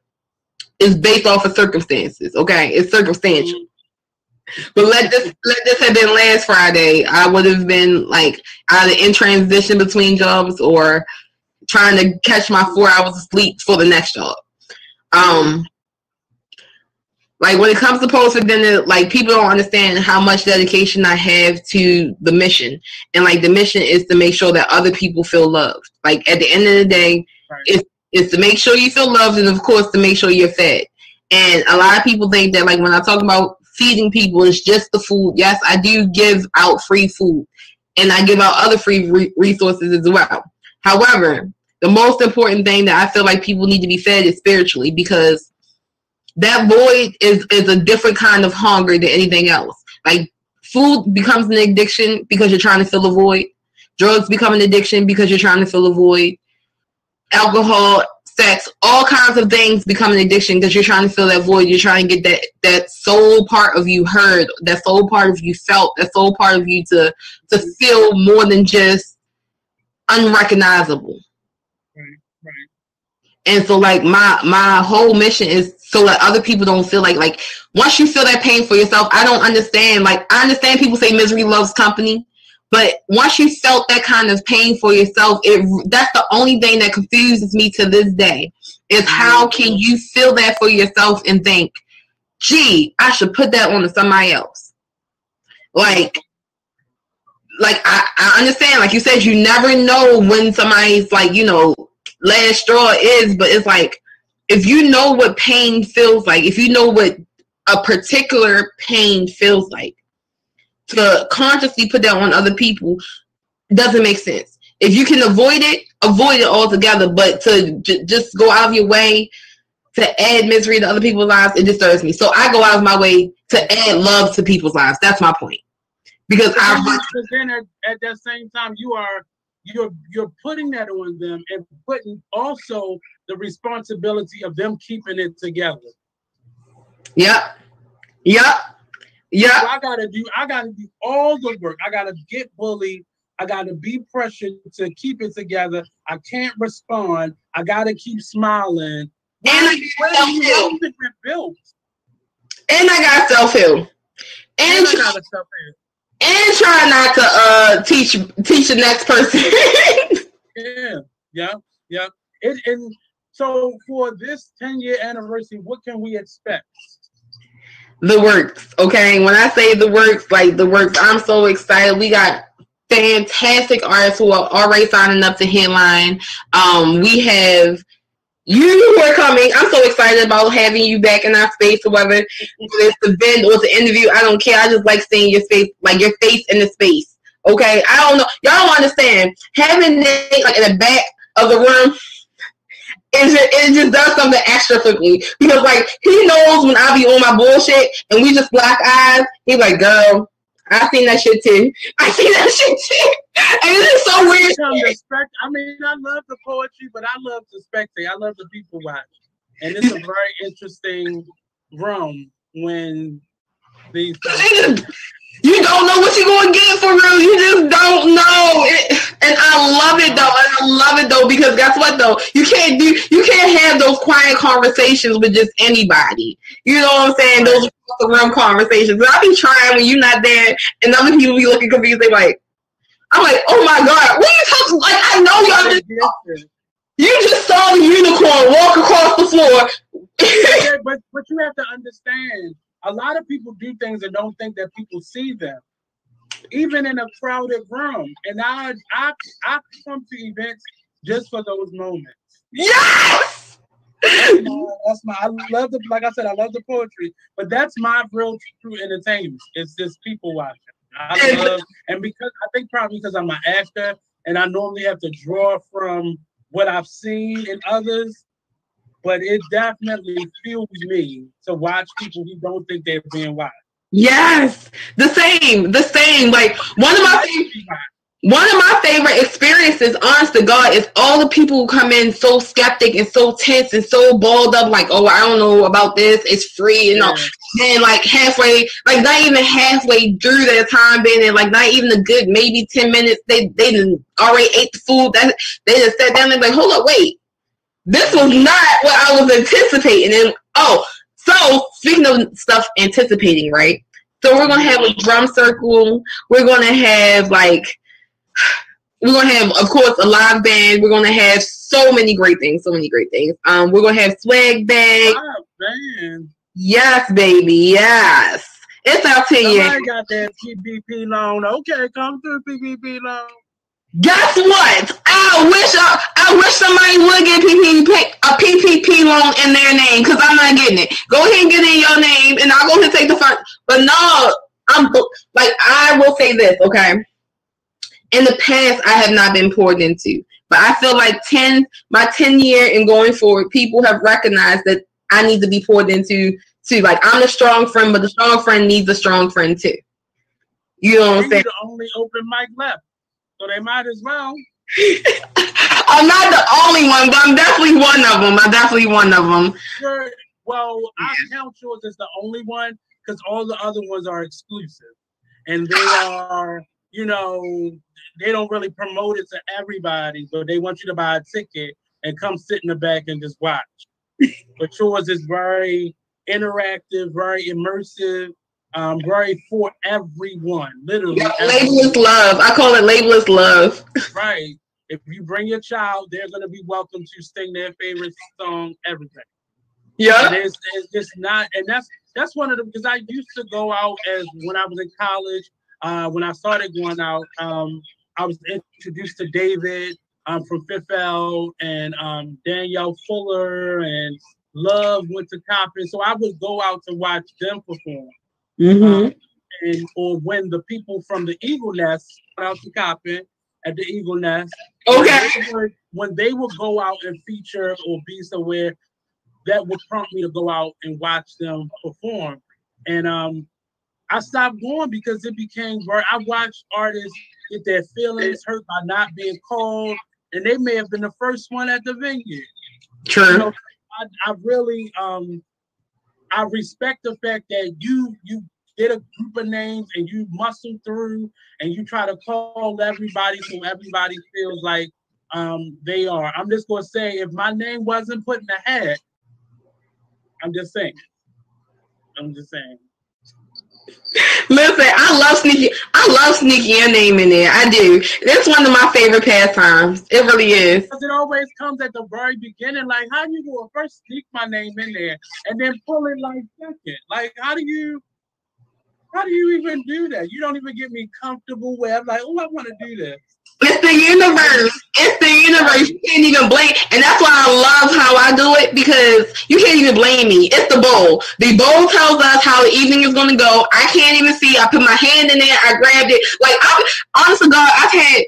it's based off of circumstances. Okay, it's circumstantial. But let this let this have been last Friday, I would have been like either in transition between jobs or trying to catch my four hours of sleep for the next job. Um, like when it comes to post dinner, like people don't understand how much dedication I have to the mission. And like the mission is to make sure that other people feel loved. Like at the end of the day, right. it's it's to make sure you feel loved and of course to make sure you're fed. And a lot of people think that like when I talk about feeding people, it's just the food. Yes, I do give out free food and I give out other free re- resources as well. However, the most important thing that I feel like people need to be fed is spiritually because that void is is a different kind of hunger than anything else. Like food becomes an addiction because you're trying to fill a void. Drugs become an addiction because you're trying to fill a void. Alcohol, sex, all kinds of things become an addiction because you're trying to fill that void. You're trying to get that that soul part of you heard, that soul part of you felt, that soul part of you to to feel more than just unrecognizable. And so like my my whole mission is so that other people don't feel like like once you feel that pain for yourself, I don't understand. Like I understand people say misery loves company, but once you felt that kind of pain for yourself, it that's the only thing that confuses me to this day. Is how can you feel that for yourself and think, gee, I should put that on to somebody else. Like like I, I understand, like you said, you never know when somebody's like, you know, last straw is, but it's like if you know what pain feels like, if you know what a particular pain feels like, to consciously put that on other people doesn't make sense. If you can avoid it, avoid it altogether. But to j- just go out of your way to add misery to other people's lives, it disturbs me. So I go out of my way to add love to people's lives. That's my point. Because I. Then at, at that same time, you are you're you're putting that on them and putting also the responsibility of them keeping it together. Yep. Yep. Yeah. So I gotta do I gotta do all the work. I gotta get bullied. I gotta be pressured to keep it together. I can't respond. I gotta keep smiling. And I got self-heal. And I got self-heal. And, and I got self-heal and try not to uh teach teach the next person. [LAUGHS] yeah, yeah, yeah. It, and so for this 10 year anniversary, what can we expect? The works, okay. When I say the works, like the works, I'm so excited. We got fantastic artists who are already signing up to headline. Um, we have you were coming. I'm so excited about having you back in our space, whether it's the event or the interview. I don't care. I just like seeing your face, like your face in the space. Okay, I don't know. Y'all don't understand having Nate like in the back of the room. It just, it just does something extra for me because like he knows when I be on my bullshit and we just black eyes. He like, "Girl, I seen that shit too. I seen that shit too. [LAUGHS] And it is so weird. I mean, I love the poetry, but I love the spectate. I love the people watch. And it's a very interesting room when these [LAUGHS] you don't know what you're going to get for real. You just don't know. Love it though because guess what though? You can't do. You can't have those quiet conversations with just anybody. You know what I'm saying? Those the room conversations. I'll be trying when you're not there, and other people be looking confused. They like, I'm like, oh my god, what are you talking? Like I know y'all just. You just saw the unicorn walk across the floor. but but you have to understand a lot of people do things and don't think that people see them, even in a crowded room. And I I I come to events just for those moments. Yes. That's my, that's my, I love the like I said I love the poetry, but that's my real true entertainment. It's just people watching. I love and because I think probably because I'm an actor and I normally have to draw from what I've seen in others but it definitely fuels me to watch people who don't think they're being watched. Yes, the same, the same. Like one of my one of my favorite experiences, honest to God, is all the people who come in so skeptic and so tense and so balled up, like, oh, I don't know about this, it's free, you know. And like halfway, like not even halfway through their time being there, like not even a good maybe 10 minutes, they they already ate the food. That they just sat down and like, hold up, wait, this was not what I was anticipating. And oh, so speaking of stuff anticipating, right? So we're gonna have a drum circle. We're gonna have like we're gonna have, of course, a live band. We're gonna have so many great things, so many great things. Um, we're gonna have swag bag. Oh, yes, baby, yes. It's out to you. I got that PPP loan. Okay, come through PPP loan. Guess what? I wish I, I wish somebody would get PPP, a PPP loan in their name because I'm not getting it. Go ahead and get in your name, and I'll go ahead and take the fund. But no, I'm like I will say this, okay? In the past, I have not been poured into, but I feel like ten my ten year and going forward, people have recognized that I need to be poured into too. Like I'm a strong friend, but the strong friend needs a strong friend too. You know what I'm saying? The only open mic left. So they might as well. [LAUGHS] I'm not the only one, but I'm definitely one of them. I'm definitely one of them. Sure. Well, I count yours as the only one because all the other ones are exclusive, and they [LAUGHS] are, you know, they don't really promote it to everybody, but they want you to buy a ticket and come sit in the back and just watch. [LAUGHS] but yours is very interactive, very immersive, um, very for everyone, literally. Yeah, labelless love. I call it labelless love. [LAUGHS] right. If you bring your child, they're going to be welcome to sing their favorite song, everything. Yeah. It's, it's just not, and that's that's one of the because I used to go out as when I was in college. Uh, when I started going out, um, I was introduced to David um, from Fifth L and um, Danielle Fuller and Love went to Coppin. So I would go out to watch them perform. Mm-hmm. Um, and or when the people from the Eagle Nest out to Coppin at the Eagle Nest. Okay. When they, would, when they would go out and feature or be somewhere, that would prompt me to go out and watch them perform. And um, I stopped going because it became where I watched artists get their feelings hurt by not being called, and they may have been the first one at the venue. True. You know, I, I really um I respect the fact that you you get a group of names and you muscle through and you try to call everybody so everybody feels like um they are. I'm just gonna say if my name wasn't put in the hat, I'm just saying. I'm just saying. Listen, I love sneaky. I love sneaky your name in there. I do. That's one of my favorite pastimes. It really is. Because It always comes at the very beginning. Like, how do you go first sneak my name in there and then pull it like second? Like, how do you? How do you even do that? You don't even get me comfortable where I'm like, oh, I want to do this. It's the universe. It's the universe. You can't even blame. And that's why I love how I do it because you can't even blame me. It's the bowl. The bowl tells us how the evening is going to go. I can't even see. I put my hand in there. I grabbed it. Like, I'm, honest to God, I've had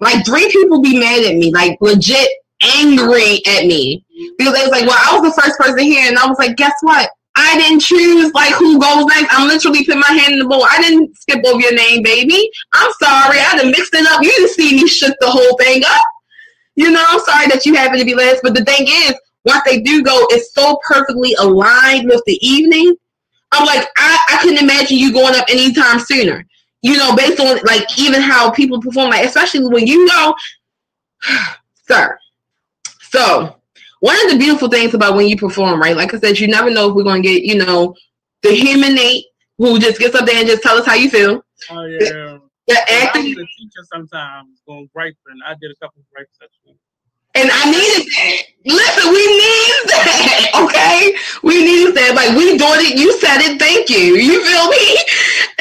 like three people be mad at me, like legit angry at me because they was like, well, I was the first person here. And I was like, guess what? I didn't choose like who goes next. I'm literally putting my hand in the bowl. I didn't skip over your name, baby. I'm sorry. I didn't mix it up. You didn't see me shook the whole thing up. You know, I'm sorry that you happen to be last. But the thing is, once they do go, it's so perfectly aligned with the evening. I'm like, I, I couldn't imagine you going up anytime sooner. You know, based on like even how people perform, like especially when you know, [SIGHS] sir. So one of the beautiful things about when you perform, right? Like I said, you never know if we're gonna get, you know, the human Nate who just gets up there and just tell us how you feel. Oh yeah. The was a teacher sometimes going and I did a couple of sessions. And I needed that. Listen, we need that. [LAUGHS] Okay, we need that. Like we doing it. You said it. Thank you. You feel me?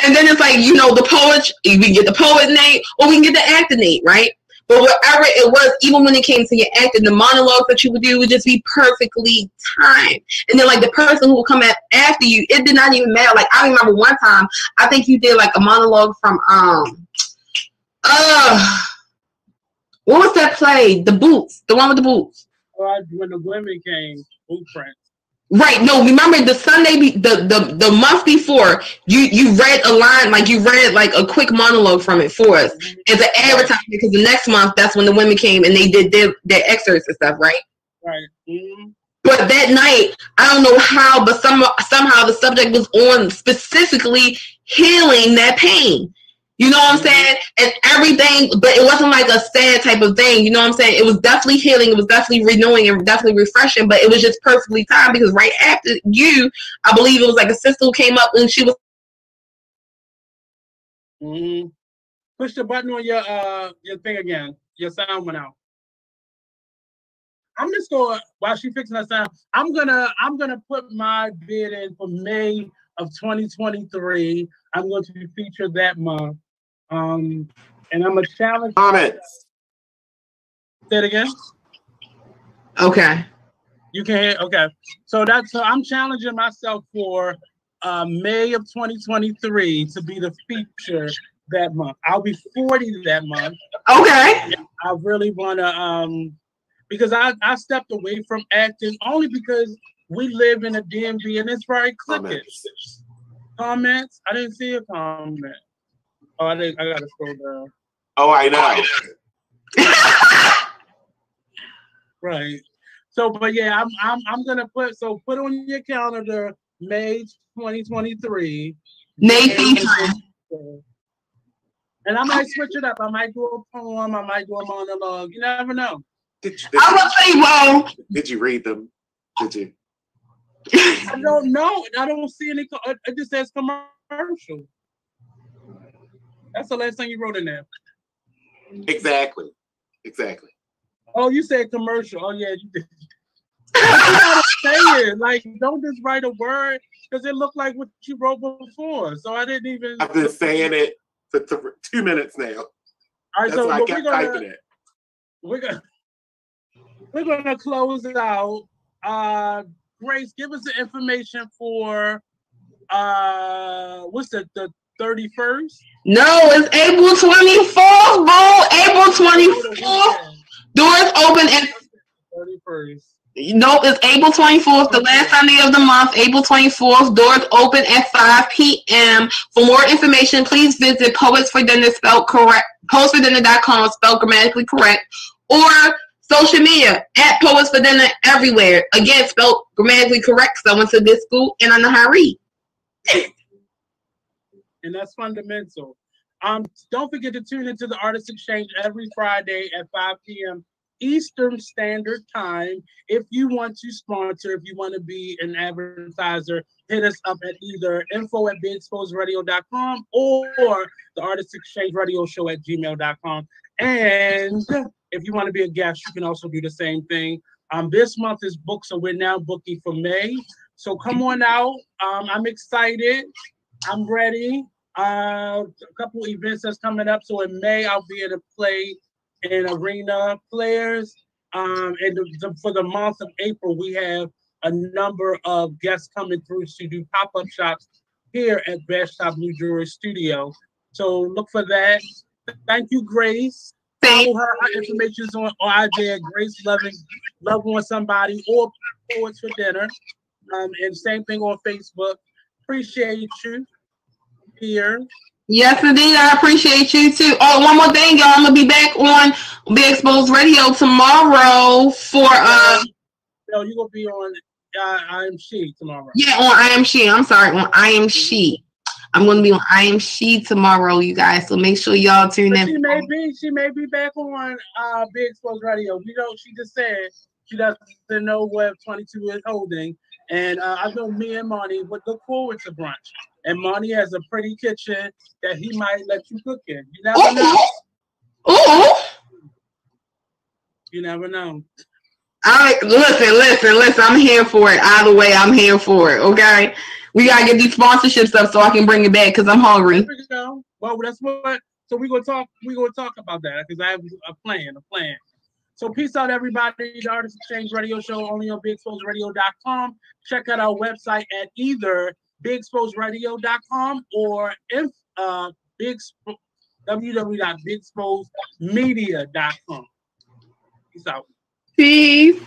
And then it's like you know the poet. We get the poet Nate, or we can get the actor Nate, right? But whatever it was, even when it came to your acting, the monologues that you would do would just be perfectly timed. And then like the person who would come at after you, it did not even matter. Like I remember one time, I think you did like a monologue from um uh what was that play? The Boots, the one with the boots. When the women came, Blueprint. Right. No, remember the Sunday, be, the the the month before, you you read a line like you read like a quick monologue from it for us mm-hmm. as an advertisement because the next month that's when the women came and they did their their excerpts and stuff, right? Right. Mm-hmm. But that night, I don't know how, but some somehow the subject was on specifically healing that pain. You know what I'm saying? And everything, but it wasn't like a sad type of thing. You know what I'm saying? It was definitely healing. It was definitely renewing and definitely refreshing, but it was just perfectly timed because right after you, I believe it was like a sister who came up and she was. Mm-hmm. Push the button on your uh your thing again. Your sound went out. I'm just going while she fixing that sound. I'm gonna I'm gonna put my bid in for May of 2023. I'm going to feature that month. Um, and I'm a challenge. Comments. Say it again. Okay. You can hear. Okay. So that's so I'm challenging myself for uh, May of 2023 to be the feature that month. I'll be 40 that month. Okay. I really want to um because I I stepped away from acting only because we live in a DMV and it's very clicky. Comments. Comments. I didn't see a comment. Oh, I didn't. I gotta scroll down. Oh, I know. [LAUGHS] Right. So, but yeah, I'm I'm I'm gonna put so put on your calendar May 2023. May And I might switch it up. I might do a poem. I might do a monologue. You never know. Did, did, I will say, well, did you read them? Did you? I don't know. I don't see any. It just says commercial. That's the last thing you wrote in there. Exactly. Exactly. Oh, you said commercial. Oh yeah, you did. [LAUGHS] say it. Like, don't just write a word because it looked like what you wrote before. So I didn't even. I've been saying it for th- two minutes now. All right, That's so why I kept gonna, typing it. We're gonna we're gonna close it out. Uh, Grace, give us the information for uh, what's the the thirty first? No, it's April twenty fourth, bro. April twenty fourth. Doors open at thirty first. No, it's April 24th, the last Sunday of the month, April 24th. Doors open at 5 p.m. For more information, please visit Poets for Dinner, spelled correct, poetsfordinner.com, spelled grammatically correct, or social media at Poets for Dinner everywhere. Again, spelled grammatically correct, so I went to this school and I know how to read. And that's fundamental. Um, don't forget to tune into the Artist Exchange every Friday at 5 p.m. Eastern Standard Time. If you want to sponsor, if you want to be an advertiser, hit us up at either info at beexposedradio.com or the Artist Exchange Radio Show at gmail.com. And if you want to be a guest, you can also do the same thing. Um, this month is booked, so we're now booking for May. So come on out. Um, I'm excited. I'm ready. Uh, a couple events that's coming up. So in May, I'll be able to play in arena players. Um, and the, the, for the month of April, we have a number of guests coming through to do pop up shops here at Best Shop New Jewelry Studio. So look for that. Thank you, Grace. Follow her. Her information is on, on IG Grace Loving, Love on Somebody, or Poets for Dinner. Um, and same thing on Facebook. Appreciate you here. Yes, indeed. I appreciate you too. Oh, one more thing, y'all. I'm gonna be back on Be Exposed Radio tomorrow for uh. No, you gonna be on uh, I am she tomorrow. Yeah, on I am she. I'm sorry, on I am she. I'm gonna be on I am she tomorrow, you guys. So make sure y'all tune but in. She may be she may be back on uh Be Exposed Radio. We don't. She just said she doesn't know what 22 is holding, and uh, I know me and Monty would look forward to brunch and Monty has a pretty kitchen that he might let you cook in. You never Ooh. know. Ooh. You never know. I listen, listen, listen. I'm here for it. Either way, I'm here for it. Okay, we gotta get these sponsorships up so I can bring it back because I'm hungry. There we go. Well, that's what. So we gonna talk. We gonna talk about that because I have a plan. A plan. So peace out, everybody. The Artist Exchange Radio Show only on BeExposedRadio.com. Check out our website at either BeExposedRadio.com or if uh, big www.beexposedmedia.com. Peace out. Peace.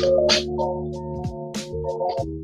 Thank you.